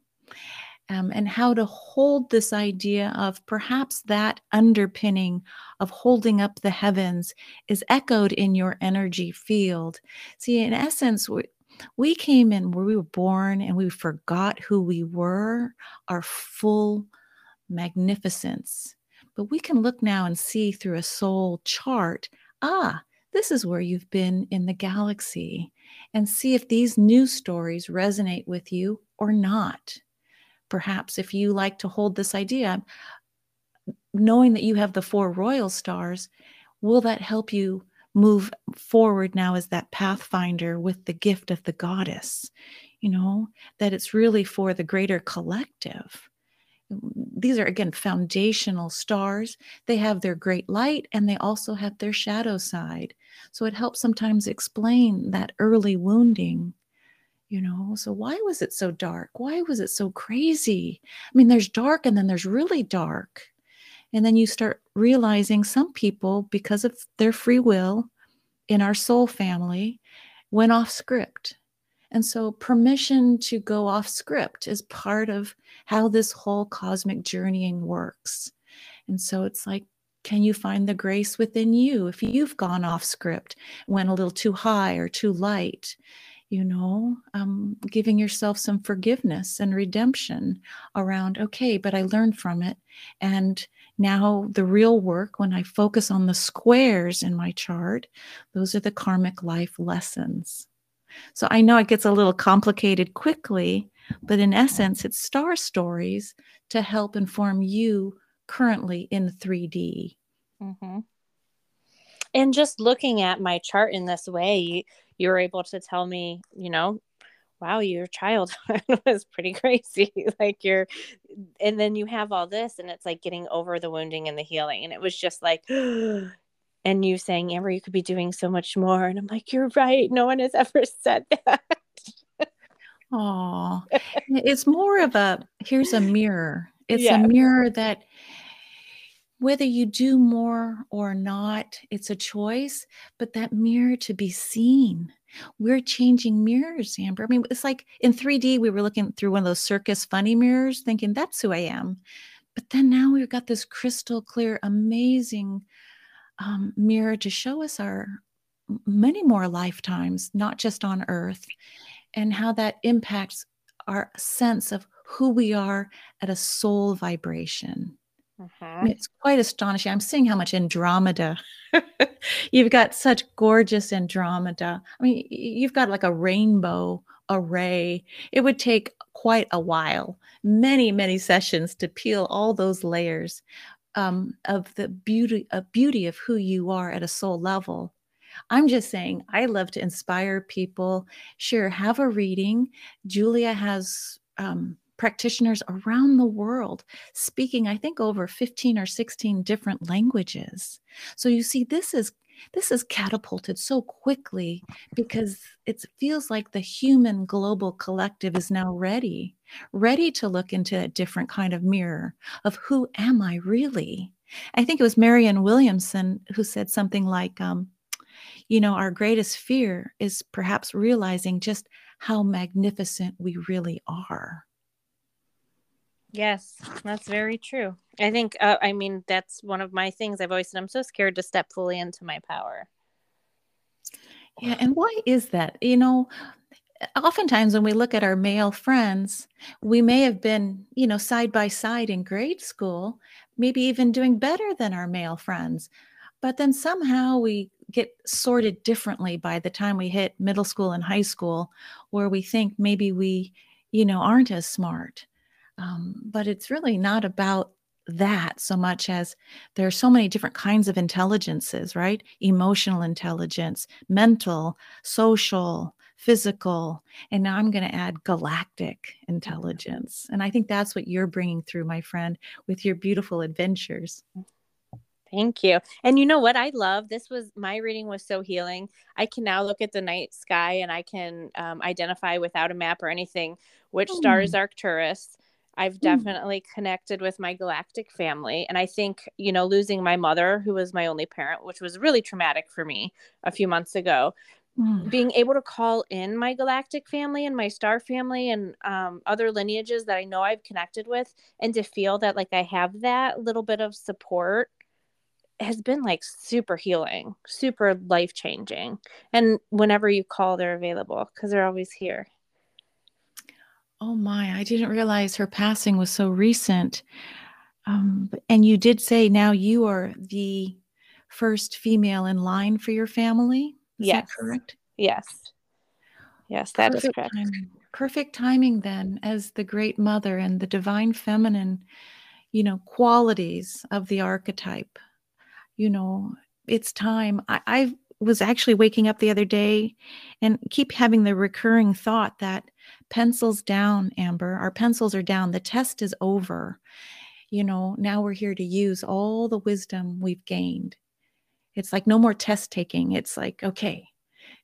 Um, and how to hold this idea of perhaps that underpinning of holding up the heavens is echoed in your energy field. See, in essence, we, we came in where we were born and we forgot who we were, our full magnificence. But we can look now and see through a soul chart ah, this is where you've been in the galaxy and see if these new stories resonate with you or not. Perhaps if you like to hold this idea, knowing that you have the four royal stars, will that help you move forward now as that pathfinder with the gift of the goddess? You know, that it's really for the greater collective these are again foundational stars. They have their great light and they also have their shadow side. So it helps sometimes explain that early wounding. You know, so why was it so dark? Why was it so crazy? I mean, there's dark and then there's really dark. And then you start realizing some people, because of their free will in our soul family, went off script and so, permission to go off script is part of how this whole cosmic journeying works. And so, it's like, can you find the grace within you if you've gone off script, went a little too high or too light? You know, um, giving yourself some forgiveness and redemption around, okay, but I learned from it. And now, the real work, when I focus on the squares in my chart, those are the karmic life lessons. So I know it gets a little complicated quickly, but in essence, it's star stories to help inform you currently in 3D. Mm-hmm. And just looking at my chart in this way, you, you were able to tell me, you know, wow, your childhood was pretty crazy. like you're, and then you have all this, and it's like getting over the wounding and the healing. And it was just like, and you saying amber you could be doing so much more and i'm like you're right no one has ever said that. Oh it's more of a here's a mirror. It's yeah. a mirror that whether you do more or not it's a choice but that mirror to be seen. We're changing mirrors amber. I mean it's like in 3d we were looking through one of those circus funny mirrors thinking that's who i am. But then now we've got this crystal clear amazing um, mirror to show us our many more lifetimes, not just on earth, and how that impacts our sense of who we are at a soul vibration. Uh-huh. It's quite astonishing. I'm seeing how much Andromeda. you've got such gorgeous Andromeda. I mean, you've got like a rainbow array. It would take quite a while, many, many sessions to peel all those layers um, of the beauty of beauty of who you are at a soul level. I'm just saying, I love to inspire people. Sure, have a reading. Julia has um, practitioners around the world speaking, I think, over 15 or 16 different languages. So you see, this is this is catapulted so quickly because it feels like the human global collective is now ready, ready to look into a different kind of mirror of who am I really? I think it was Marianne Williamson who said something like, um, you know, our greatest fear is perhaps realizing just how magnificent we really are. Yes, that's very true. I think, uh, I mean, that's one of my things I've always said. I'm so scared to step fully into my power. Yeah. And why is that? You know, oftentimes when we look at our male friends, we may have been, you know, side by side in grade school, maybe even doing better than our male friends. But then somehow we get sorted differently by the time we hit middle school and high school, where we think maybe we, you know, aren't as smart. Um, but it's really not about that so much as there are so many different kinds of intelligences, right? Emotional intelligence, mental, social, physical, and now I'm going to add galactic intelligence. And I think that's what you're bringing through, my friend, with your beautiful adventures. Thank you. And you know what I love? This was my reading was so healing. I can now look at the night sky and I can um, identify without a map or anything which mm. star is. Arcturus. I've hmm. definitely mm. connected with my galactic family. And I think, you know, losing my mother, who was my only parent, which was really traumatic for me a few months ago, mm. being able to call in my galactic family and my star family and um, other lineages that I know I've connected with, and to feel that like I have that little bit of support has been like super healing, super life changing. And whenever you call, they're available because they're always here. Oh my, I didn't realize her passing was so recent. Um, and you did say now you are the first female in line for your family. Is yes. correct? Yes. Yes, that Perfect is correct. Timing. Perfect timing then as the great mother and the divine feminine, you know, qualities of the archetype you know, it's time. I, I was actually waking up the other day and keep having the recurring thought that pencils down, Amber. Our pencils are down. The test is over. You know, now we're here to use all the wisdom we've gained. It's like no more test taking. It's like, okay,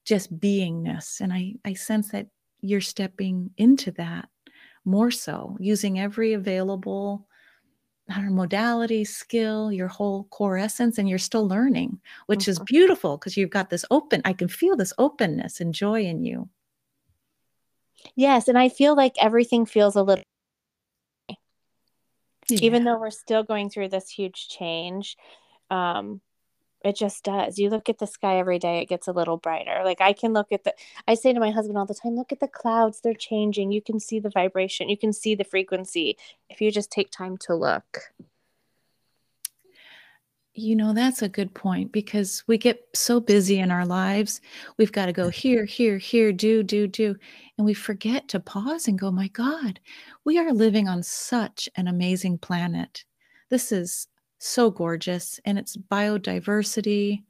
just beingness. And I, I sense that you're stepping into that more so, using every available know, modality, skill, your whole core essence, and you're still learning, which mm-hmm. is beautiful because you've got this open, I can feel this openness and joy in you. Yes. And I feel like everything feels a little, yeah. even though we're still going through this huge change. Um, it just does. You look at the sky every day, it gets a little brighter. Like I can look at the, I say to my husband all the time, look at the clouds, they're changing. You can see the vibration, you can see the frequency if you just take time to look. You know, that's a good point because we get so busy in our lives. We've got to go here, here, here, do, do, do. And we forget to pause and go, my God, we are living on such an amazing planet. This is so gorgeous and it's biodiversity,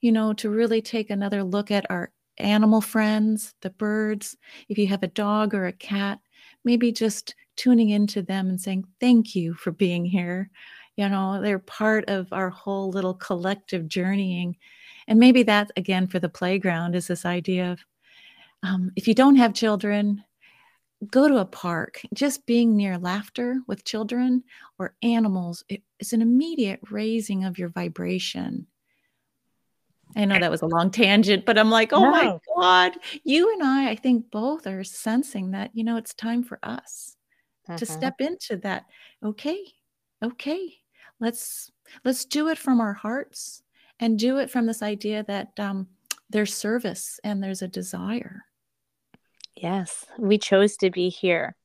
you know, to really take another look at our animal friends, the birds. If you have a dog or a cat, maybe just tuning into them and saying, Thank you for being here. You know, they're part of our whole little collective journeying. And maybe that, again, for the playground is this idea of um, if you don't have children, go to a park, just being near laughter with children or animals, it is an immediate raising of your vibration. I know that was a long tangent, but I'm like, oh no. my God, you and I, I think both are sensing that, you know, it's time for us uh-huh. to mm-hmm. step into that. Okay, okay, let's let's do it from our hearts and do it from this idea that um, there's service and there's a desire. Yes, we chose to be here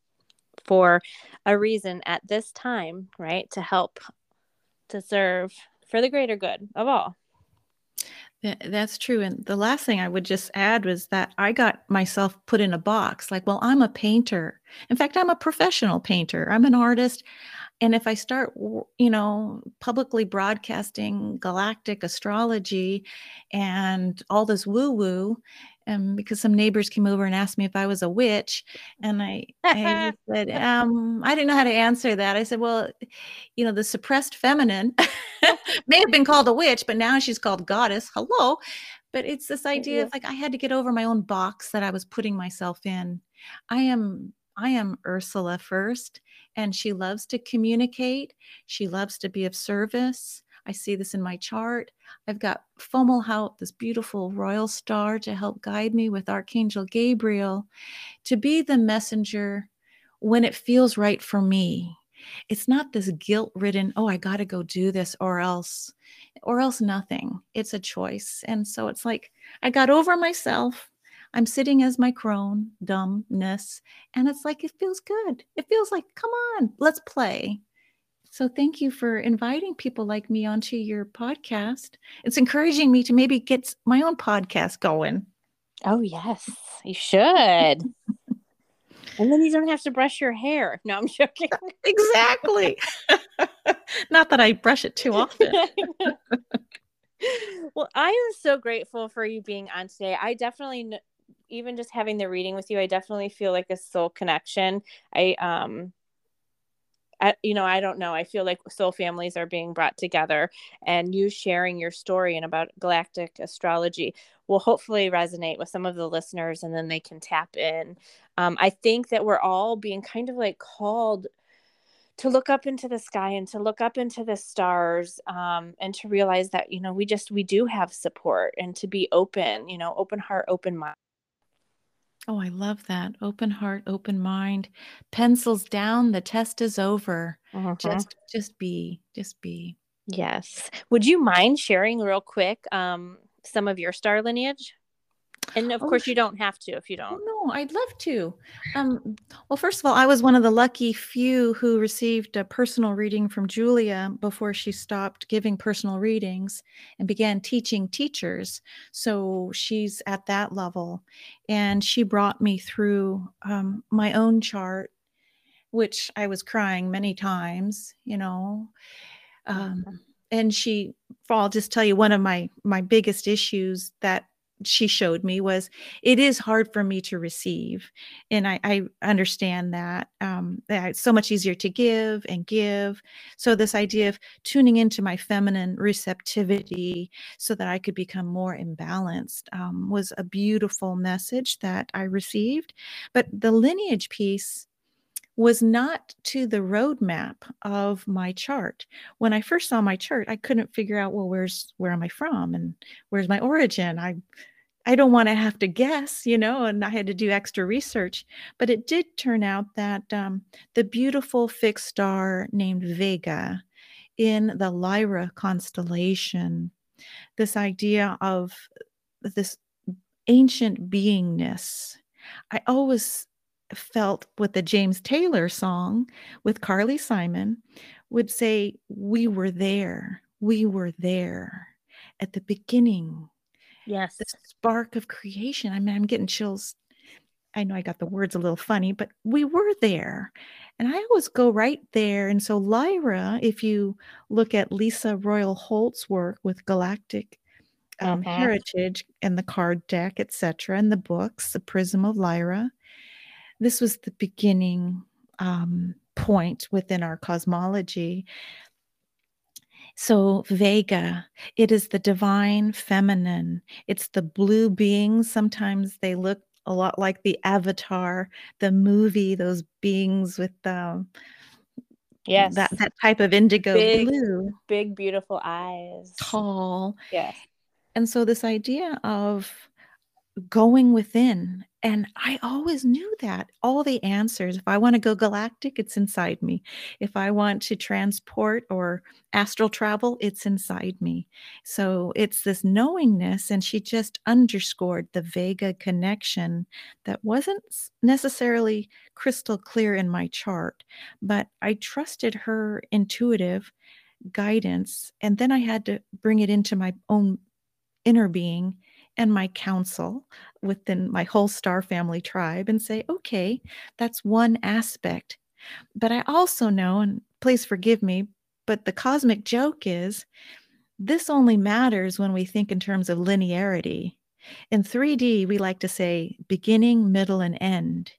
for a reason at this time, right? To help, to serve for the greater good of all. That's true. And the last thing I would just add was that I got myself put in a box like, well, I'm a painter. In fact, I'm a professional painter, I'm an artist. And if I start, you know, publicly broadcasting galactic astrology and all this woo woo, um, because some neighbors came over and asked me if I was a witch, and I, I said um, I didn't know how to answer that. I said, well, you know, the suppressed feminine may have been called a witch, but now she's called goddess. Hello, but it's this idea of like I had to get over my own box that I was putting myself in. I am I am Ursula first, and she loves to communicate. She loves to be of service. I see this in my chart. I've got Fomalhaut, this beautiful royal star, to help guide me with Archangel Gabriel to be the messenger when it feels right for me. it's not this guilt ridden, oh, I got to go do this or else, or else nothing. It's a choice. And so it's like I got over myself. I'm sitting as my crone, dumbness. And it's like, it feels good. It feels like, come on, let's play. So thank you for inviting people like me onto your podcast. It's encouraging me to maybe get my own podcast going. Oh, yes, you should. and then you don't have to brush your hair. No, I'm joking. exactly. Not that I brush it too often. well, I am so grateful for you being on today. I definitely even just having the reading with you, I definitely feel like a soul connection. I um You know, I don't know. I feel like soul families are being brought together, and you sharing your story and about galactic astrology will hopefully resonate with some of the listeners, and then they can tap in. Um, I think that we're all being kind of like called to look up into the sky and to look up into the stars um, and to realize that you know we just we do have support and to be open you know open heart open mind Oh, I love that. Open heart, open mind. Pencils down, the test is over. Uh-huh. Just just be, just be. Yes. Would you mind sharing real quick um some of your star lineage? And of oh, course, you don't have to if you don't. Oh, no, I'd love to. Um, well, first of all, I was one of the lucky few who received a personal reading from Julia before she stopped giving personal readings and began teaching teachers. So she's at that level. And she brought me through um, my own chart, which I was crying many times, you know. Um, mm-hmm. and she, I'll just tell you one of my my biggest issues that she showed me was it is hard for me to receive and i, I understand that um, that it's so much easier to give and give so this idea of tuning into my feminine receptivity so that i could become more imbalanced um, was a beautiful message that i received but the lineage piece was not to the roadmap of my chart. When I first saw my chart, I couldn't figure out, well, where's where am I from and where's my origin? I I don't want to have to guess, you know, and I had to do extra research. But it did turn out that um, the beautiful fixed star named Vega in the Lyra constellation, this idea of this ancient beingness, I always felt with the James Taylor song with Carly Simon would say, We were there, we were there at the beginning Yes. The spark of creation. I mean, I'm getting chills. I know I got the words a little funny, but we were there. And I always go right there. And so, Lyra, if you look at Lyssa Royal Holt's work with Galactic um, uh-huh. Heritage and the card deck, etc., and the books, The Prism of Lyra, this was the beginning um, point within our cosmology so, Vega, it is the divine feminine. It's the blue beings. Sometimes they look a lot like the Avatar, the movie, those beings with um, yes, that, that type of indigo big, blue. Big, beautiful eyes. Tall. Yes. And so, this idea of going within and I always knew that all the answers. If I want to go galactic, it's inside me. If I want to transport or astral travel, it's inside me. So it's this knowingness. And she just underscored the Vega connection that wasn't necessarily crystal clear in my chart, but I trusted her intuitive guidance. And then I had to bring it into my own inner being and my council within my whole star family tribe and say, okay, that's one aspect. But I also know, and please forgive me, but the cosmic joke is this only matters when we think in terms of linearity. In 3D, we like to say beginning, middle, and end.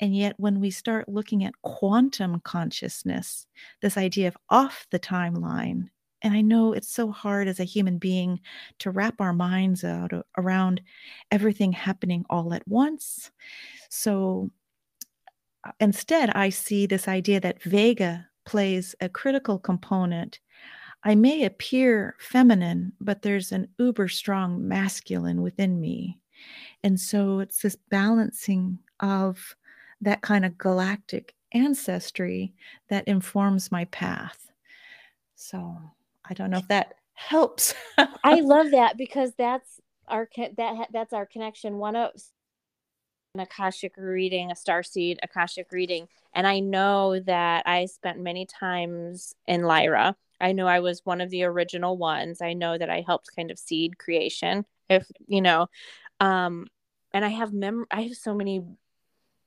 And yet, when we start looking at quantum consciousness, this idea of off the timeline, and I know it's so hard as a human being to wrap our minds out around everything happening all at once. So uh, instead, I see this idea that Vega plays a critical component. I may appear feminine, but there's an uber strong masculine within me. And so it's this balancing of that kind of galactic ancestry that informs my path. So I don't know if that helps. I love that because that's our that that's our connection. One of an akashic reading, a star seed akashic reading, and I know that I spent many times in Lyra. I know I was one of the original ones. I know that I helped kind of seed creation, if you know, um, and I have mem. I have so many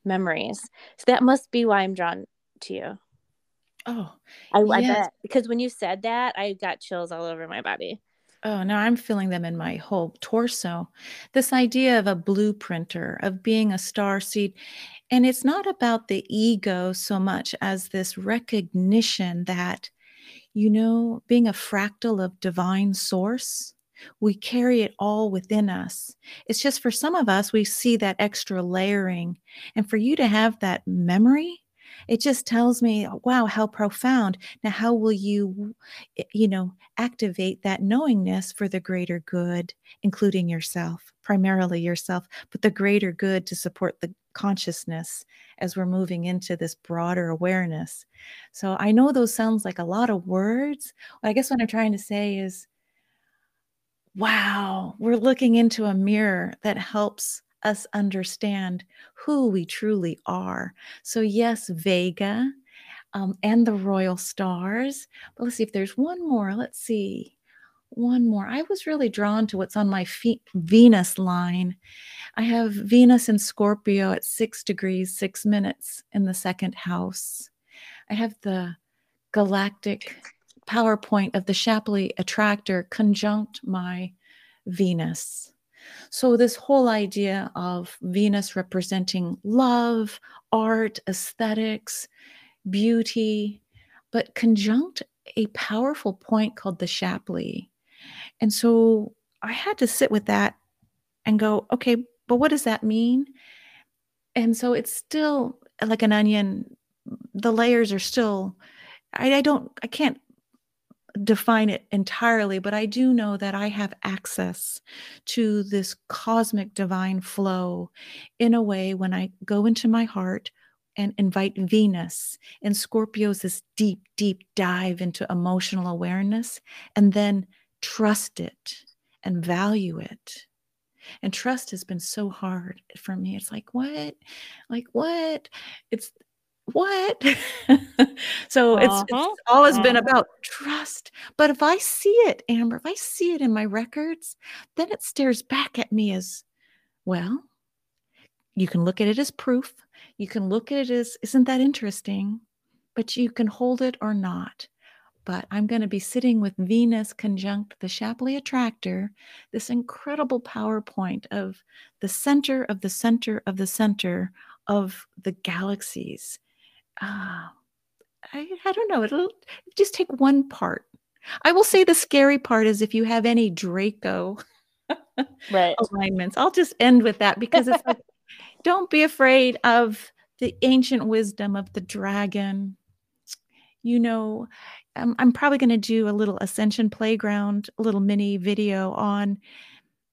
memories. So that must be why I'm drawn to you. Oh, I, yes. I bet because when you said that, I got chills all over my body. Oh, no, I'm feeling them in my whole torso. This idea of a blueprinter, of being a star seed. And it's not about the ego so much as this recognition that, you know, being a fractal of divine source, we carry it all within us. It's just for some of us, we see that extra layering. And for you to have that memory, it just tells me, wow, how profound. Now, how will you, eh, you know, activate that knowingness for the greater good, including yourself, primarily yourself, but the greater good to support the consciousness as we're moving into this broader awareness. So I know those sounds like a lot of words. I guess what I'm trying to say is, wow, we're looking into a mirror that helps us understand who we truly are. So, yes, Vega um, and the royal stars. But let's see if there's one more. Let's see. One more. I was really drawn to what's on my Venus line. I have Venus in Scorpio at six degrees, six minutes in the second house. I have the galactic power point of the Shapley attractor conjunct my Venus. So, this whole idea of Venus representing love, art, aesthetics, beauty, but conjunct a powerful point called the Shapley. And so I had to sit with that and go, okay, but what does that mean? And so it's still like an onion. The layers are still, I, I don't, I can't define it entirely, but I do know that I have access to this cosmic divine flow in a way when I go into my heart and invite Venus and Scorpio's this deep, deep dive into emotional awareness and then trust it and value it. And trust has been so hard for me. It's like, what? Like, what? It's what? so uh-huh. it's, it's, uh-huh. always uh-huh. been about trust. But if I see it, Amber, if I see it in my records, then it stares back at me as well. You can look at it as proof. You can look at it as, isn't that interesting? But you can hold it or not. But I'm going to be sitting with Venus conjunct the Shapley attractor, this incredible PowerPoint of the center of the center of the center of the galaxies uh, I, I don't know. It'll just take one part. I will say the scary part is if you have any Draco right. alignments. I'll just end with that because it's like, don't be afraid of the ancient wisdom of the dragon. You know, um, I'm probably going to do a little Ascension Playground, a little mini video on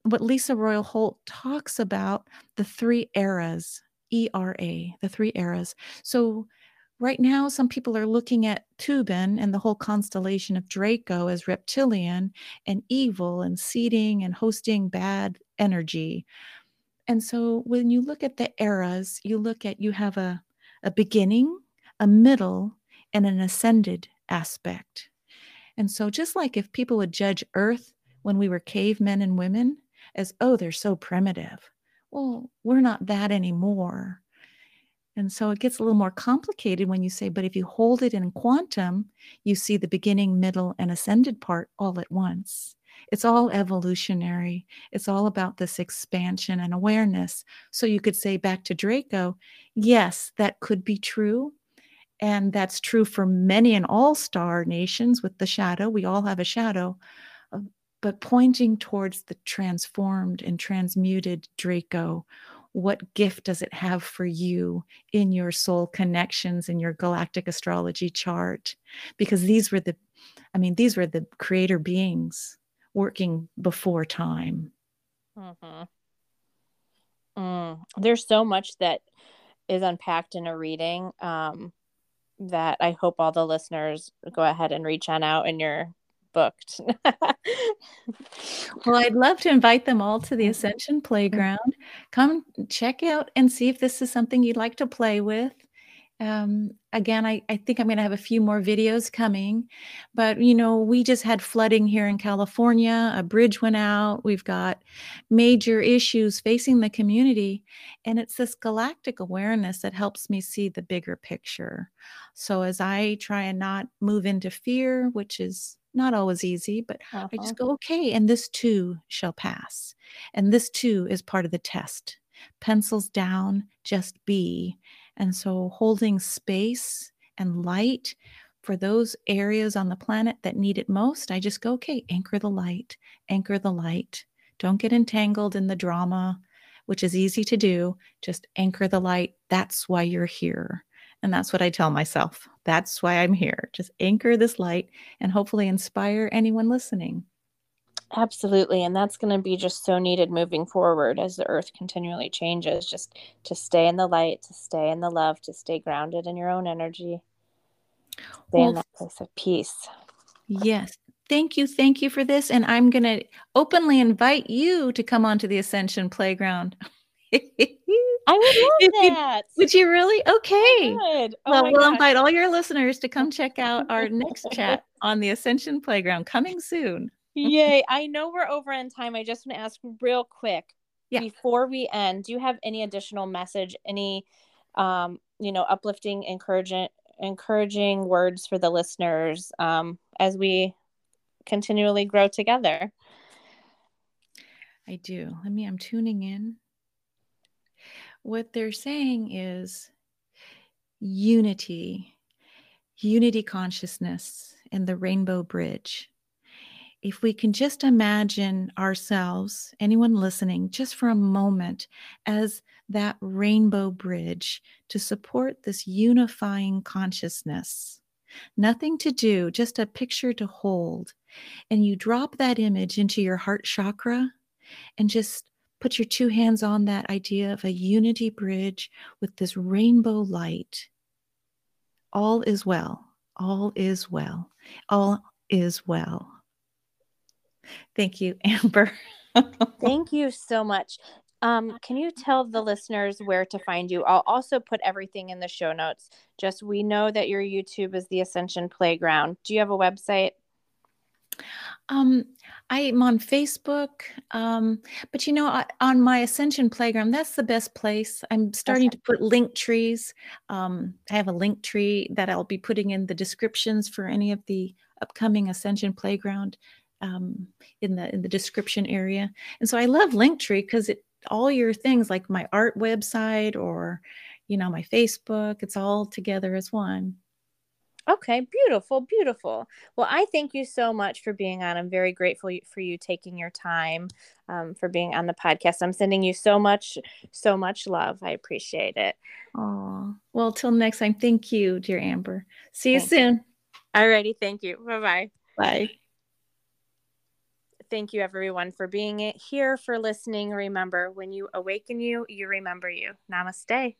what Lyssa Royal Holt talks about the three eras, ERA, the three eras. So Right now, some people are looking at Tuban and the whole constellation of Draco as reptilian and evil and seeding and hosting bad energy. And so when you look at the eras, you look at you have a, a beginning, a middle, and an ascended aspect. And so just like if people would judge Earth when we were cavemen and women as, oh, they're so primitive. Well, we're not that anymore. And so it gets a little more complicated when you say, but if you hold it in quantum, you see the beginning, middle, and ascended part all at once. It's all evolutionary. It's all about this expansion and awareness. So you could say back to Draco, yes, that could be true. And that's true for many and all star nations with the shadow. We all have a shadow, but pointing towards the transformed and transmuted Draco what gift does it have for you in your soul connections in your galactic astrology chart because these were the i mean these were the creator beings working before time mm-hmm. mm. there's so much that is unpacked in a reading um, that I hope all the listeners go ahead and reach on out and you're booked. well, I'd love to invite them all to the Ascension Playground. Come check out and see if this is something you'd like to play with. Um, again, I, I think I'm going to have a few more videos coming, but you know, we just had flooding here in California. A bridge went out. We've got major issues facing the community, and it's this galactic awareness that helps me see the bigger picture. So as I try and not move into fear, which is not always easy, but uh-huh. I just uh-huh. go, okay, and this too shall pass. And this too is part of the test. Pencils down, just be and so holding space and light for those areas on the planet that need it most, I just go, okay, anchor the light, anchor the light. Don't get entangled in the drama, which is easy to do. Just anchor the light. That's why you're here. And that's what I tell myself. That's why I'm here. Just anchor this light and hopefully inspire anyone listening. Absolutely. And that's going to be just so needed moving forward as the earth continually changes, just to stay in the light, to stay in the love, to stay grounded in your own energy, stay well, in that place of peace. Yes. Thank you. Thank you for this. And I'm going to openly invite you to come onto the Ascension Playground. I would love that. would you really? Okay. Oh well, we'll invite all your listeners to come check out our next chat on the Ascension Playground coming soon. Yay. I know we're over on time. I just want to ask real quick yeah. before we end, do you have any additional message, any um, you know, uplifting, encouraging encouraging words for the listeners um, as we continually grow together? I do. Let me, I'm tuning in. What they're saying is unity, unity consciousness, and the rainbow bridge if we can just imagine ourselves, anyone listening, just for a moment, as that rainbow bridge to support this unifying consciousness. Nothing to do, just a picture to hold. And you drop that image into your heart chakra and just put your two hands on that idea of a unity bridge with this rainbow light. All is well. All is well. All is well. Thank you, Amber. Thank you so much. Um, can you tell the listeners where to find you? I'll also put everything in the show notes. Just we know that your YouTube is the Ascension Playground. Do you have a website? Um, I'm on Facebook, um, but you know, on my Ascension Playground, that's the best place. I'm starting okay. to put link trees. Um, I have a link tree that I'll be putting in the descriptions for any of the upcoming Ascension Playground um, in the in the description area. And so I love Linktree because it all your things like my art website or you know my Facebook, it's all together as one. Okay, beautiful, beautiful. Well, I thank you so much for being on. I'm very grateful for you taking your time um, for being on the podcast. I'm sending you so much, so much love. I appreciate it. Oh, well, till next time. Thank you, dear Amber. See you soon. Alrighty, thank you. Bye-bye. Bye. Thank you, everyone, for being here, for listening. Remember, when you awaken you, you remember you. Namaste.